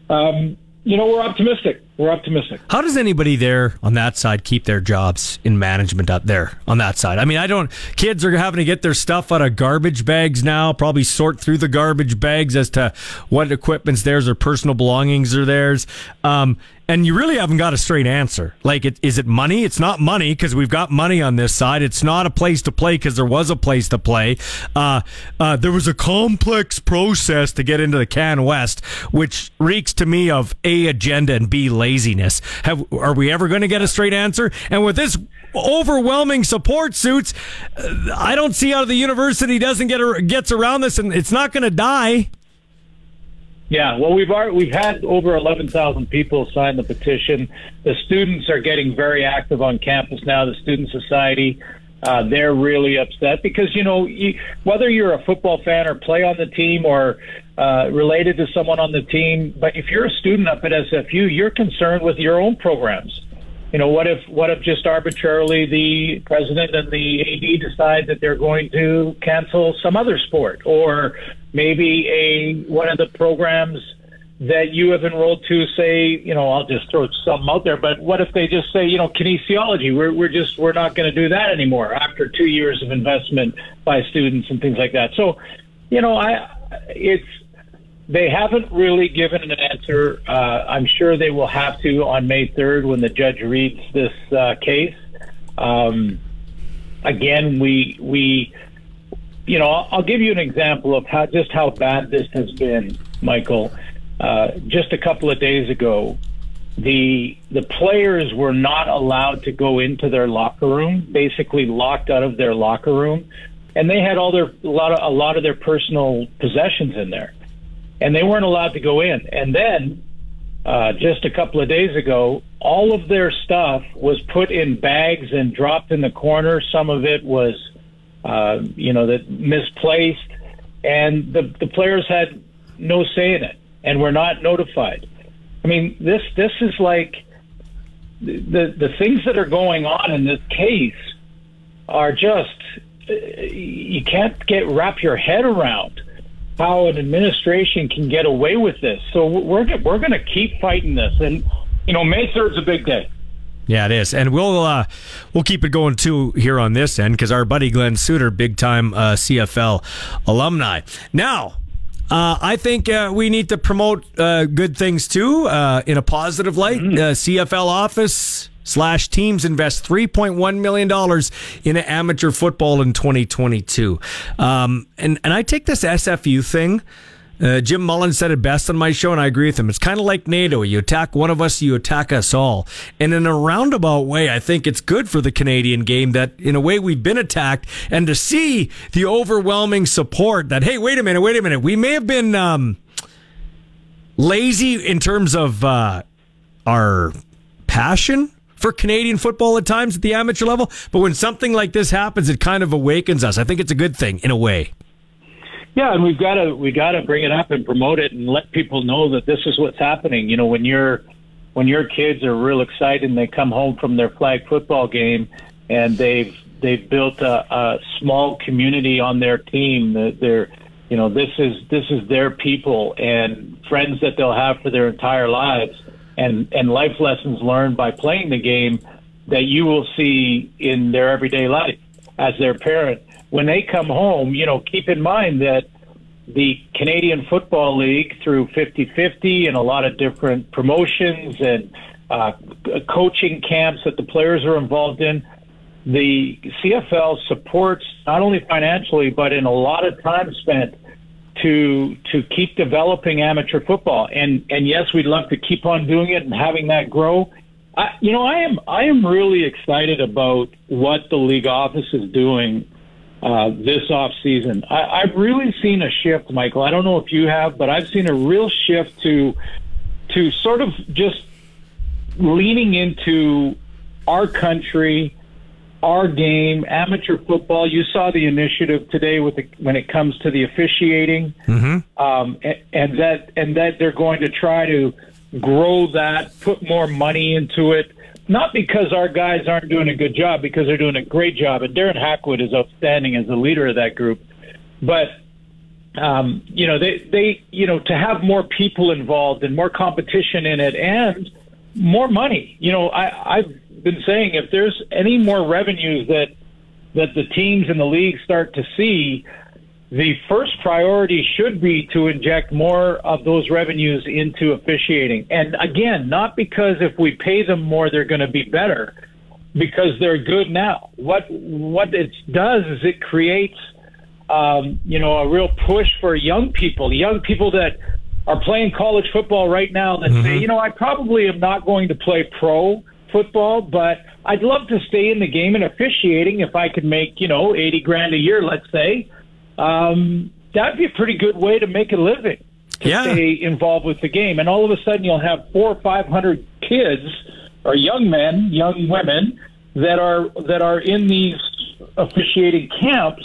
um, you know, we're optimistic. We're optimistic. How does anybody there on that side keep their jobs in management up there on that side? I mean, I don't. Kids are having to get their stuff out of garbage bags now. Probably sort through the garbage bags as to what equipment's theirs or personal belongings are theirs. Um, and you really haven't got a straight answer. Like, it, is it money? It's not money because we've got money on this side. It's not a place to play because there was a place to play. Uh, uh, there was a complex process to get into the Can West, which reeks to me of A, agenda, and B, laziness. Have, are we ever going to get a straight answer? And with this overwhelming support suits, uh, I don't see how the university doesn't get gets around this, and it's not going to die. Yeah, well, we've already, we've had over 11,000 people sign the petition. The students are getting very active on campus now. The student society, uh, they're really upset because you know you, whether you're a football fan or play on the team or uh, related to someone on the team, but if you're a student up at SFU, you're concerned with your own programs. You know, what if what if just arbitrarily the president and the AD decide that they're going to cancel some other sport or maybe a one of the programs that you have enrolled to say, you know, I'll just throw some out there, but what if they just say, you know, kinesiology, we're, we're just, we're not going to do that anymore after two years of investment by students and things like that. So, you know, I, it's, they haven't really given an answer. Uh, I'm sure they will have to on May 3rd when the judge reads this uh, case. Um, again, we, we, you know, I'll, give you an example of how just how bad this has been, Michael. Uh, just a couple of days ago, the the players were not allowed to go into their locker room, basically locked out of their locker room, and they had all their a lot of a lot of their personal possessions in there, and they weren't allowed to go in. And then, uh, just a couple of days ago, all of their stuff was put in bags and dropped in the corner. Some of it was uh, you know, that misplaced, and the the players had no say in it, and were not notified. I mean, this this is like the the things that are going on in this case are just you can't get wrap your head around how an administration can get away with this. So we're we're going to keep fighting this, and you know, May third is a big day. Yeah, it is, and we'll uh, we'll keep it going too here on this end because our buddy Glen Suitor, big time uh, CFL alumni. Now, uh, I think uh, we need to promote uh, good things too uh, in a positive light. Mm-hmm. CFL office slash teams invest $3.1 million in amateur football in 2022. Um, and, and I take this SFU thing. Uh, Jim Mullin said it best on my show, and I agree with him. It's kind of like NATO. You attack one of us, you attack us all. And in a roundabout way, I think it's good for the Canadian game that, in a way, we've been attacked, and to see the overwhelming support that, hey, wait a minute, wait a minute, we may have been um, lazy in terms of uh, our passion for Canadian football at times at the amateur level, but when something like this happens, it kind of awakens us. I think it's a good thing in a way. Yeah, and we've got to we got to bring it up and promote it and let people know that this is what's happening. You know, when you're when your kids are real excited and they come home from their flag football game and they've they've built a, a small community on their team that they're you know this is this is their people and friends that they'll have for their entire lives and and life lessons learned by playing the game that you will see in their everyday life as their parent when they come home, you know, keep in mind that the Canadian Football League through 50-50 and a lot of different promotions and uh, coaching camps that the players are involved in. The CFL supports not only financially but in a lot of time spent to to keep developing amateur football. And and yes, we'd love to keep on doing it and having that grow. I, you know, I am I am really excited about what the league office is doing uh, this off season. I, I've really seen a shift, Michael. I don't know if you have, but I've seen a real shift to to sort of just leaning into our country, our game, amateur football. You saw the initiative today with the, when it comes to the officiating, Mm-hmm. um, and, and that and that they're going to try to grow that, put more money into it. Not because our guys aren't doing a good job, because they're doing a great job, and Darren Hackwood is outstanding as the leader of that group. But um, you know, they they you know to have more people involved and more competition in it, and more money. You know, I, I've been saying if there's any more revenues that that the teams in the league start to see, the first priority should be to inject more of those revenues into officiating. And again, not because if we pay them more, they're going to be better, because they're good now. What what it does is it creates, um, you know, a real push for young people, young people that are playing college football right now that say, you know, I probably am not going to play pro football, but I'd love to stay in the game and officiating if I could make, you know, 80 grand a year, let's say. Um, that'd be a pretty good way to make a living to Yeah. stay involved with the game. And all of a sudden you'll have four or 500 kids or young men, young women that are, that are in these officiating camps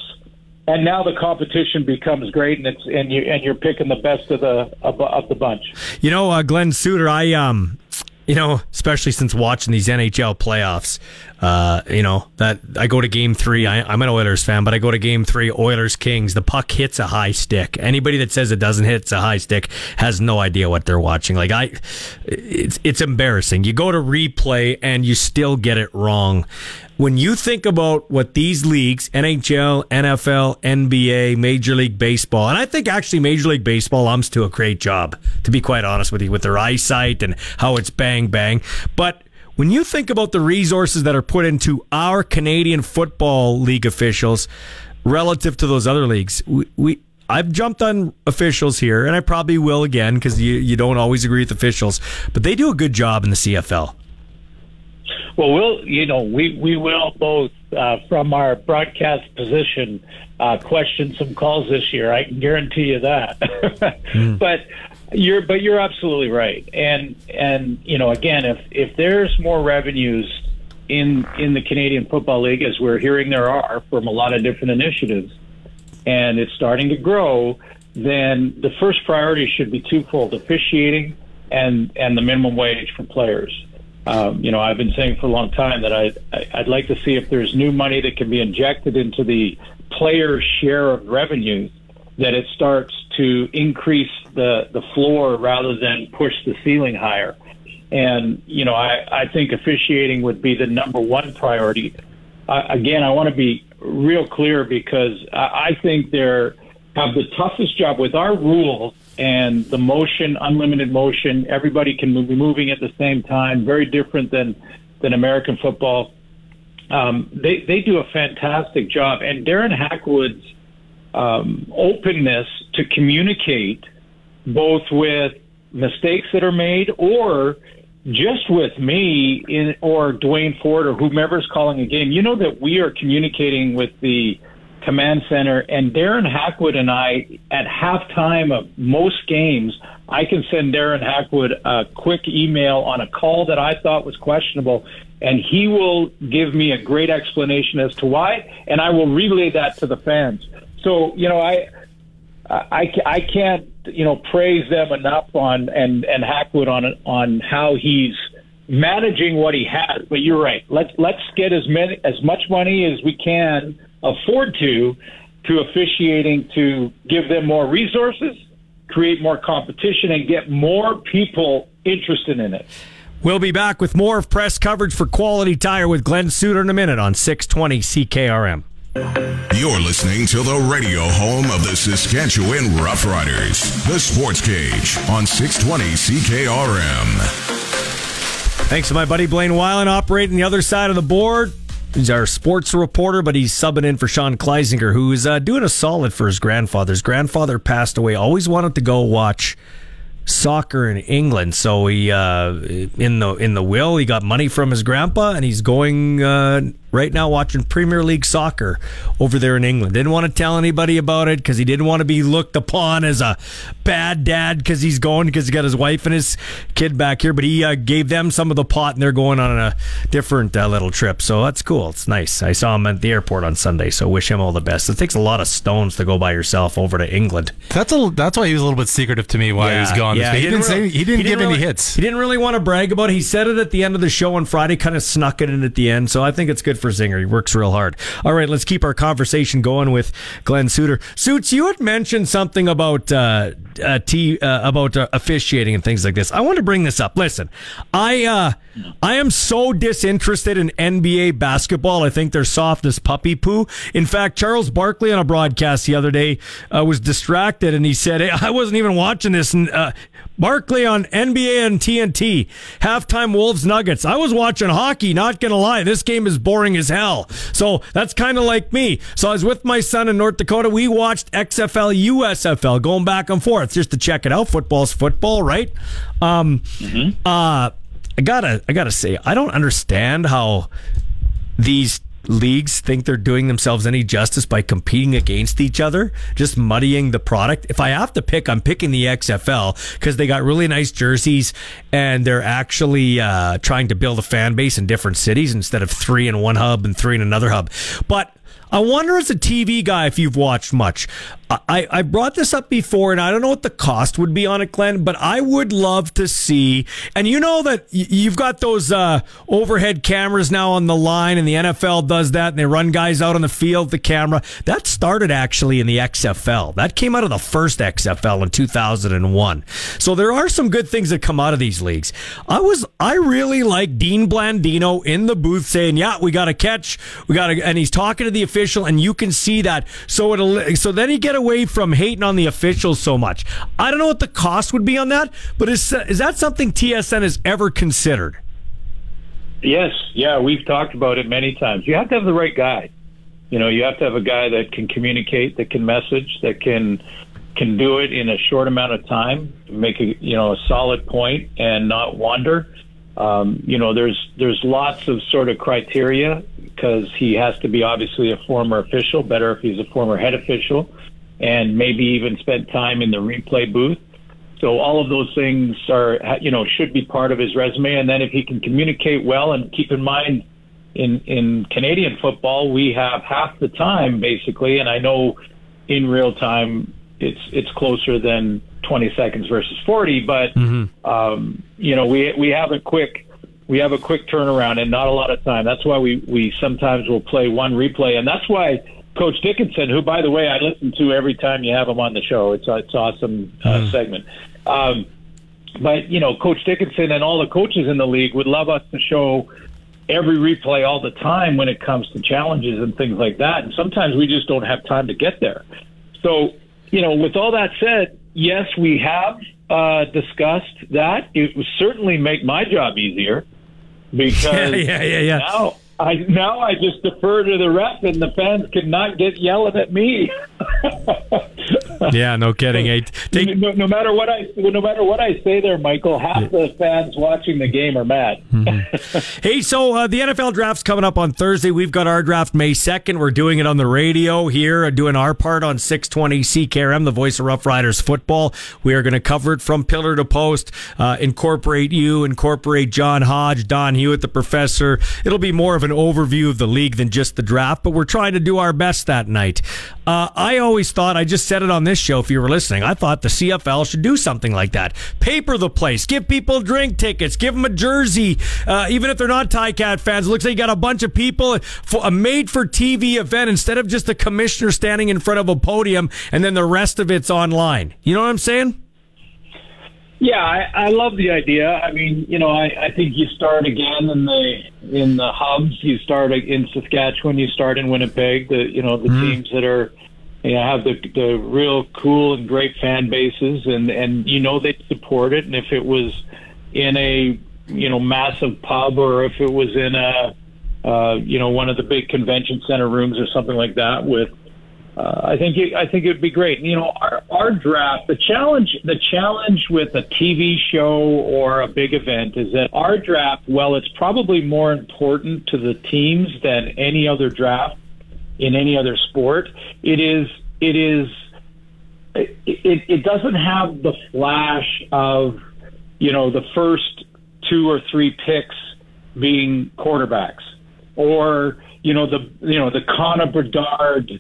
and now the competition becomes great, and it's and you and you're picking the best of the of, of the bunch. You know, uh, Glen Suitor, I um, you know, especially since watching these NHL playoffs, uh, you know that I go to Game Three. I, I'm an Oilers fan, but I go to Game Three, Oilers Kings. The puck hits a high stick. Anybody that says it doesn't hit a high stick has no idea what they're watching. Like I, it's it's embarrassing. You go to replay and you still get it wrong. When you think about what these leagues, NHL, NFL, NBA, Major League Baseball, and I think actually Major League Baseball umps do a great job, to be quite honest with you, with their eyesight and how it's bang bang. But when you think about the resources that are put into our Canadian Football League officials relative to those other leagues, we, we I've jumped on officials here, and I probably will again because you, you don't always agree with officials, but they do a good job in the CFL. Well, we'll you know we we will both uh, from our broadcast position uh, question some calls this year. I can guarantee you that. <laughs> But you're but you're absolutely right. And and you know again, if if there's more revenues in in the Canadian Football League, as we're hearing there are from a lot of different initiatives, and it's starting to grow, then the first priority should be twofold: officiating and and the minimum wage for players. Um, you know, I've been saying for a long time that I, I I'd like to see if there's new money that can be injected into the player share of revenues, that it starts to increase the the floor rather than push the ceiling higher. And you know, I I think officiating would be the number one priority. Again, I want to be real clear because I, I think they're have the toughest job with our rules and the motion, unlimited motion. Everybody can be moving at the same time. Very different than than American football. Um, they they do a fantastic job, and Darren Hackwood's um, openness to communicate both with mistakes that are made or just with me in, or Duane Forde or whomever's calling a game. You know that we are communicating with the command center and Darren Hackwood and I at halftime of most games, I can send Darren Hackwood a quick email on a call that I thought was questionable and he will give me a great explanation as to why and I will relay that to the fans. So, you know, I I, I can't you know praise them enough on and and Hackwood on on how he's managing what he has. But you're right. Let's let's get as many as much money as we can afford to to officiating to give them more resources, create more competition, and get more people interested in it. We'll be back with more of press coverage for Quality Tire with Glen Suitor in a minute on 620 CKRM. You're listening to the radio home of the Saskatchewan Roughriders, the Sports Cage on 620 CKRM. Thanks to my buddy Blaine Weiland operating the other side of the board. He's our sports reporter, but he's subbing in for Sean Kleisinger, who's uh, doing a solid for his grandfather. His grandfather passed away. Always wanted to go watch soccer in England. So he uh, in the in the will he got money from his grandpa, and he's going uh, right now watching Premier League soccer over there in England. Didn't want to tell anybody about it because he didn't want to be looked upon as a bad dad because he's going because he got his wife and his kid back here. But he uh, gave them some of the pot, and they're going on a different uh, little trip. So that's cool. It's nice. I saw him at the airport on Sunday. So wish him all the best. It takes a lot of stones to go by yourself over to England. That's a, that's why he was a little bit secretive to me why he was gone. Yeah, he, didn't say really- he didn't give really, any hits. He didn't really want to brag about it. He said it at the end of the show on Friday, kind of snuck it in at the end. So I think it's good for Zinger. He works real hard. All right, let's keep our conversation going with Glen Suitor. Suits, you had mentioned something about uh, uh, t uh, about uh, officiating and things like this. I want to bring this up. Listen, I uh, I am so disinterested in NBA basketball. I think they're soft as puppy poo. In fact, Charles Barkley on a broadcast the other day uh, was distracted and he said, hey, "I wasn't even watching this." And uh, Barkley on NBA and TNT halftime Wolves Nuggets. I was watching hockey. Not gonna lie, this game is boring as hell. So that's kind of like me. So I was with my son in North Dakota. We watched XFL, USFL, going back and forth just to check it out. Football's football, right? Um, uh, I gotta, I gotta say, I don't understand how these leagues think they're doing themselves any justice by competing against each other, just muddying the product. If I have to pick, I'm picking the XFL because they got really nice jerseys and they're actually uh, trying to build a fan base in different cities instead of three in one hub and three in another hub. But I wonder as a TV guy if you've watched much. I, I brought this up before, and I don't know what the cost would be on it, Glen, but I would love to see. And you know that you've got those uh, overhead cameras now on the line, and the NFL does that, and they run guys out on the field the camera. That started actually in the XFL. That came out of the first XFL in 2001. So there are some good things that come out of these leagues. I was I really like Dean Blandino in the booth saying, "Yeah, we got to catch, we got to," and he's talking to the official, and you can see that. So it'll so then you get away from hating on the officials so much. I don't know what the cost would be on that, but is is that something TSN has ever considered? Yes, yeah, we've talked about it many times. You have to have the right guy. You know, you have to have a guy that can communicate, that can message, that can can do it in a short amount of time, make a you know a solid point, and not wander. Um, you know, there's there's lots of sort of criteria because he has to be obviously a former official. Better if he's a former head official, and maybe even spent time in the replay booth. So all of those things are, you know, should be part of his resume. And then if he can communicate well, and keep in mind, in in Canadian football, we have half the time basically, and I know in real time it's it's closer than 20 seconds versus 40, but um, you know we we have a quick we have a quick turnaround and not a lot of time. That's why we we sometimes will play one replay, and that's why Coach Dickenson, who by the way I listen to every time you have him on the show, it's it's awesome uh, segment. Um, but you know, Coach Dickenson and all the coaches in the league would love us to show every replay all the time when it comes to challenges and things like that. And sometimes we just don't have time to get there. So, you know, with all that said, yes, we have uh, discussed that. It would certainly make my job easier <laughs> because Yeah, yeah, yeah, yeah. now I now I just defer to the ref and the fans cannot get yelling at me. <laughs> <laughs> yeah, no kidding. Hey, take, no, no matter what I no matter what I say there, Michael, half the fans watching the game are mad. <laughs> Hey, so uh, the NFL draft's coming up on Thursday. We've got our draft May 2nd. We're doing it on the radio here, uh, doing our part on 620 CKRM, the voice of Rough Riders football. We are going to cover it from pillar to post, uh, incorporate you, incorporate John Hodge, Don Hewitt, the professor. It'll be more of an overview of the league than just the draft, but we're trying to do our best that night. Uh, I always thought, I just said it on this show if you were listening, I thought the CFL should do something like that. Paper the place, give people drink tickets, give them a jersey, uh, even if they're not Cat fans. It looks like you got a bunch of people for a made for TV event instead of just the commissioner standing in front of a podium and then the rest of it's online. You know what I'm saying? Yeah, I, I love the idea. I mean, you know, I, I think you start again in the in the hubs. You start in Saskatchewan. You start in Winnipeg. The you know the Mhm. teams that are you know have the the real cool and great fan bases, and and you know they support it. And if it was in a you know massive pub, or if it was in a uh, you know one of the big convention center rooms or something like that with uh, I think it, I think it'd be great. You know, our, our draft, the challenge, the challenge with a TV show or a big event is that our draft, well, it's probably more important to the teams than any other draft in any other sport. It is, it is, it, it, doesn't have the flash of, you know, the first two or three picks being quarterbacks or, you know, the, you know, the Connor Bedard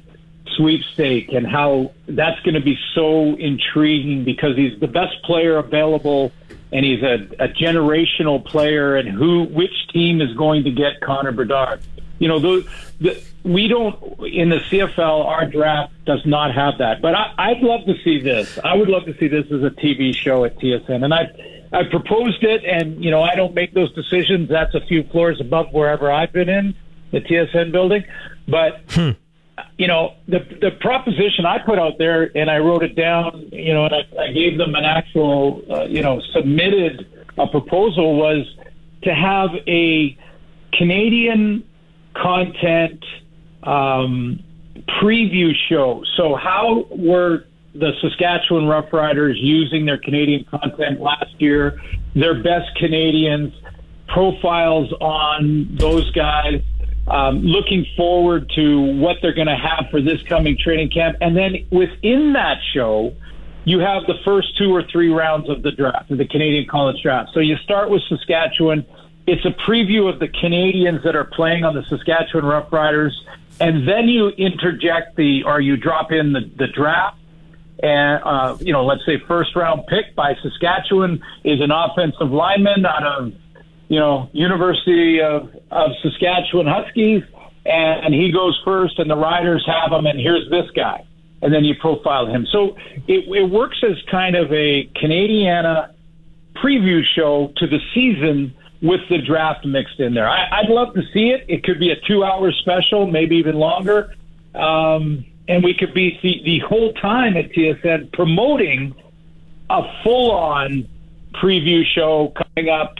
sweepstake and how that's going to be so intriguing because he's the best player available and he's a, a generational player and who which team is going to get Connor Bedard. You know, the, the, we don't in the CFL. Our draft does not have that, but I, I'd love to see this. I would love to see this as a TV show at TSN, and I I proposed it, and you know I don't make those decisions. That's a few floors above wherever I've been in the TSN building, but you know, the the proposition I put out there, and I wrote it down, you know, and I, I gave them an actual, uh, you know, submitted a proposal was to have a Canadian content um, preview show. So, how were the Saskatchewan Roughriders using their Canadian content last year? Their best Canadians, profiles on those guys um, looking forward to what they're going to have for this coming training camp. And then within that show, you have the first two or three rounds of the draft, the Canadian college draft. So you start with Saskatchewan. It's a preview of the Canadians that are playing on the Saskatchewan Roughriders. And then you interject the, or you drop in the, the draft. And, uh, you know, let's say first round pick by Saskatchewan is an offensive lineman out of you know, University of, of Saskatchewan Huskies, and he goes first, and the riders have him, and here's this guy, and then you profile him. So it, it works as kind of a Canadiana preview show to the season with the draft mixed in there. I, I'd love to see it. It could be a two-hour special, maybe even longer, um, and we could be the, the whole time at TSN promoting a full-on preview show coming up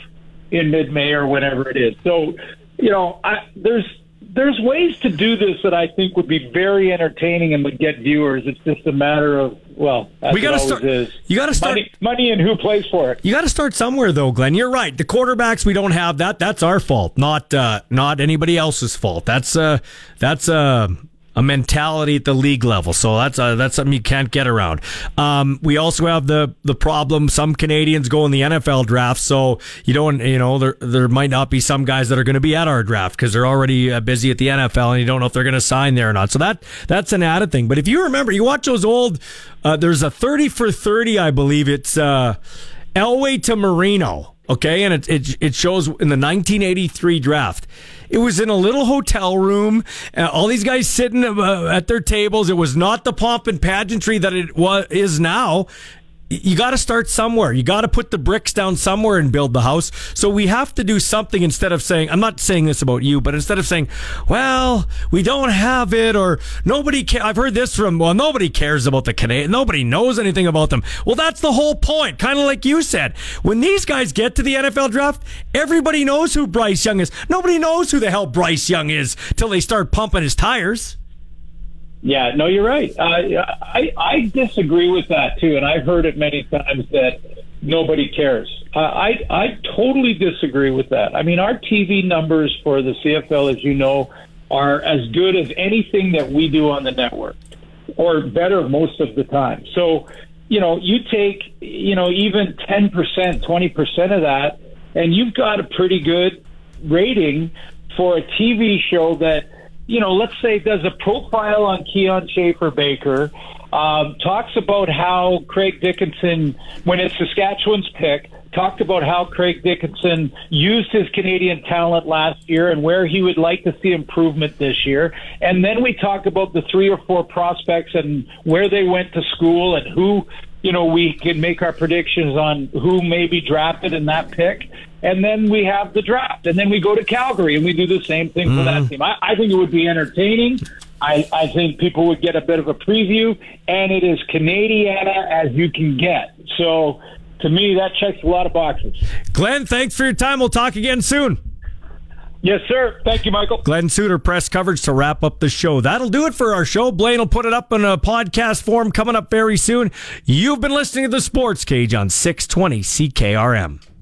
in mid-May or whenever it is. So, you know, I, there's there's ways to do this that I think would be very entertaining and would get viewers. It's just a matter of well, We gotta it start- Is. you gotta start- money, money and who plays for it. You got to start somewhere, though, Glen. You're right. The quarterbacks we don't have that. That's our fault, not uh, not anybody else's fault. That's uh, that's uh, a mentality at the league level. So that's uh, that's something you can't get around. Um, we also have the the problem. Some Canadians go in the NFL draft, so you don't you know there there might not be some guys that are going to be at our draft because they're already uh, busy at the NFL, and you don't know if they're going to sign there or not. So that that's an added thing. But if you remember, you watch those old. Uh, there's a thirty for thirty, I believe it's. Uh, Elway to Marino. Okay, and it, it it shows in the 1983 draft. It was in a little hotel room. Uh, all these guys sitting uh, at their tables. It was not the pomp and pageantry that it was is now. You got to start somewhere. You got to put the bricks down somewhere and build the house. So we have to do something instead of saying, I'm not saying this about you, but instead of saying, well, we don't have it or nobody ca- I've heard this from, well, nobody cares about the Canadian. Nobody knows anything about them. Well, that's the whole point. Kind of like you said. When these guys get to the NFL draft, everybody knows who Bryce Young is. Nobody knows who the hell Bryce Young is till they start pumping his tires. Yeah, no, you're right. Uh, I I disagree with that too, and I've heard it many times that nobody cares. Uh, I I totally disagree with that. I mean, our TV numbers for the CFL, as you know, are as good as anything that we do on the network, or better most of the time. So, you know, you take you know even ten percent, twenty percent of that, and you've got a pretty good rating for a TV show that you know, let's say does a profile on Kian Schaffer-Baker, um, talks about how Craig Dickenson, when it's Saskatchewan's pick, talked about how Craig Dickenson used his Canadian talent last year and where he would like to see improvement this year. And then we talk about the three or four prospects and where they went to school and who you know, we can make our predictions on who may be drafted in that pick. And then we have the draft. And then we go to Calgary and we do the same thing for that mm. team. I, I think it would be entertaining. I, I think people would get a bit of a preview. And it is Canadiana as you can get. So to me, that checks a lot of boxes. Glen, thanks for your time. We'll talk again soon. Yes, sir. Thank you, Michael. Glen Suitor press coverage to wrap up the show. That'll do it for our show. Blaine will put it up in a podcast form coming up very soon. You've been listening to the Sports Cage on 620 CKRM.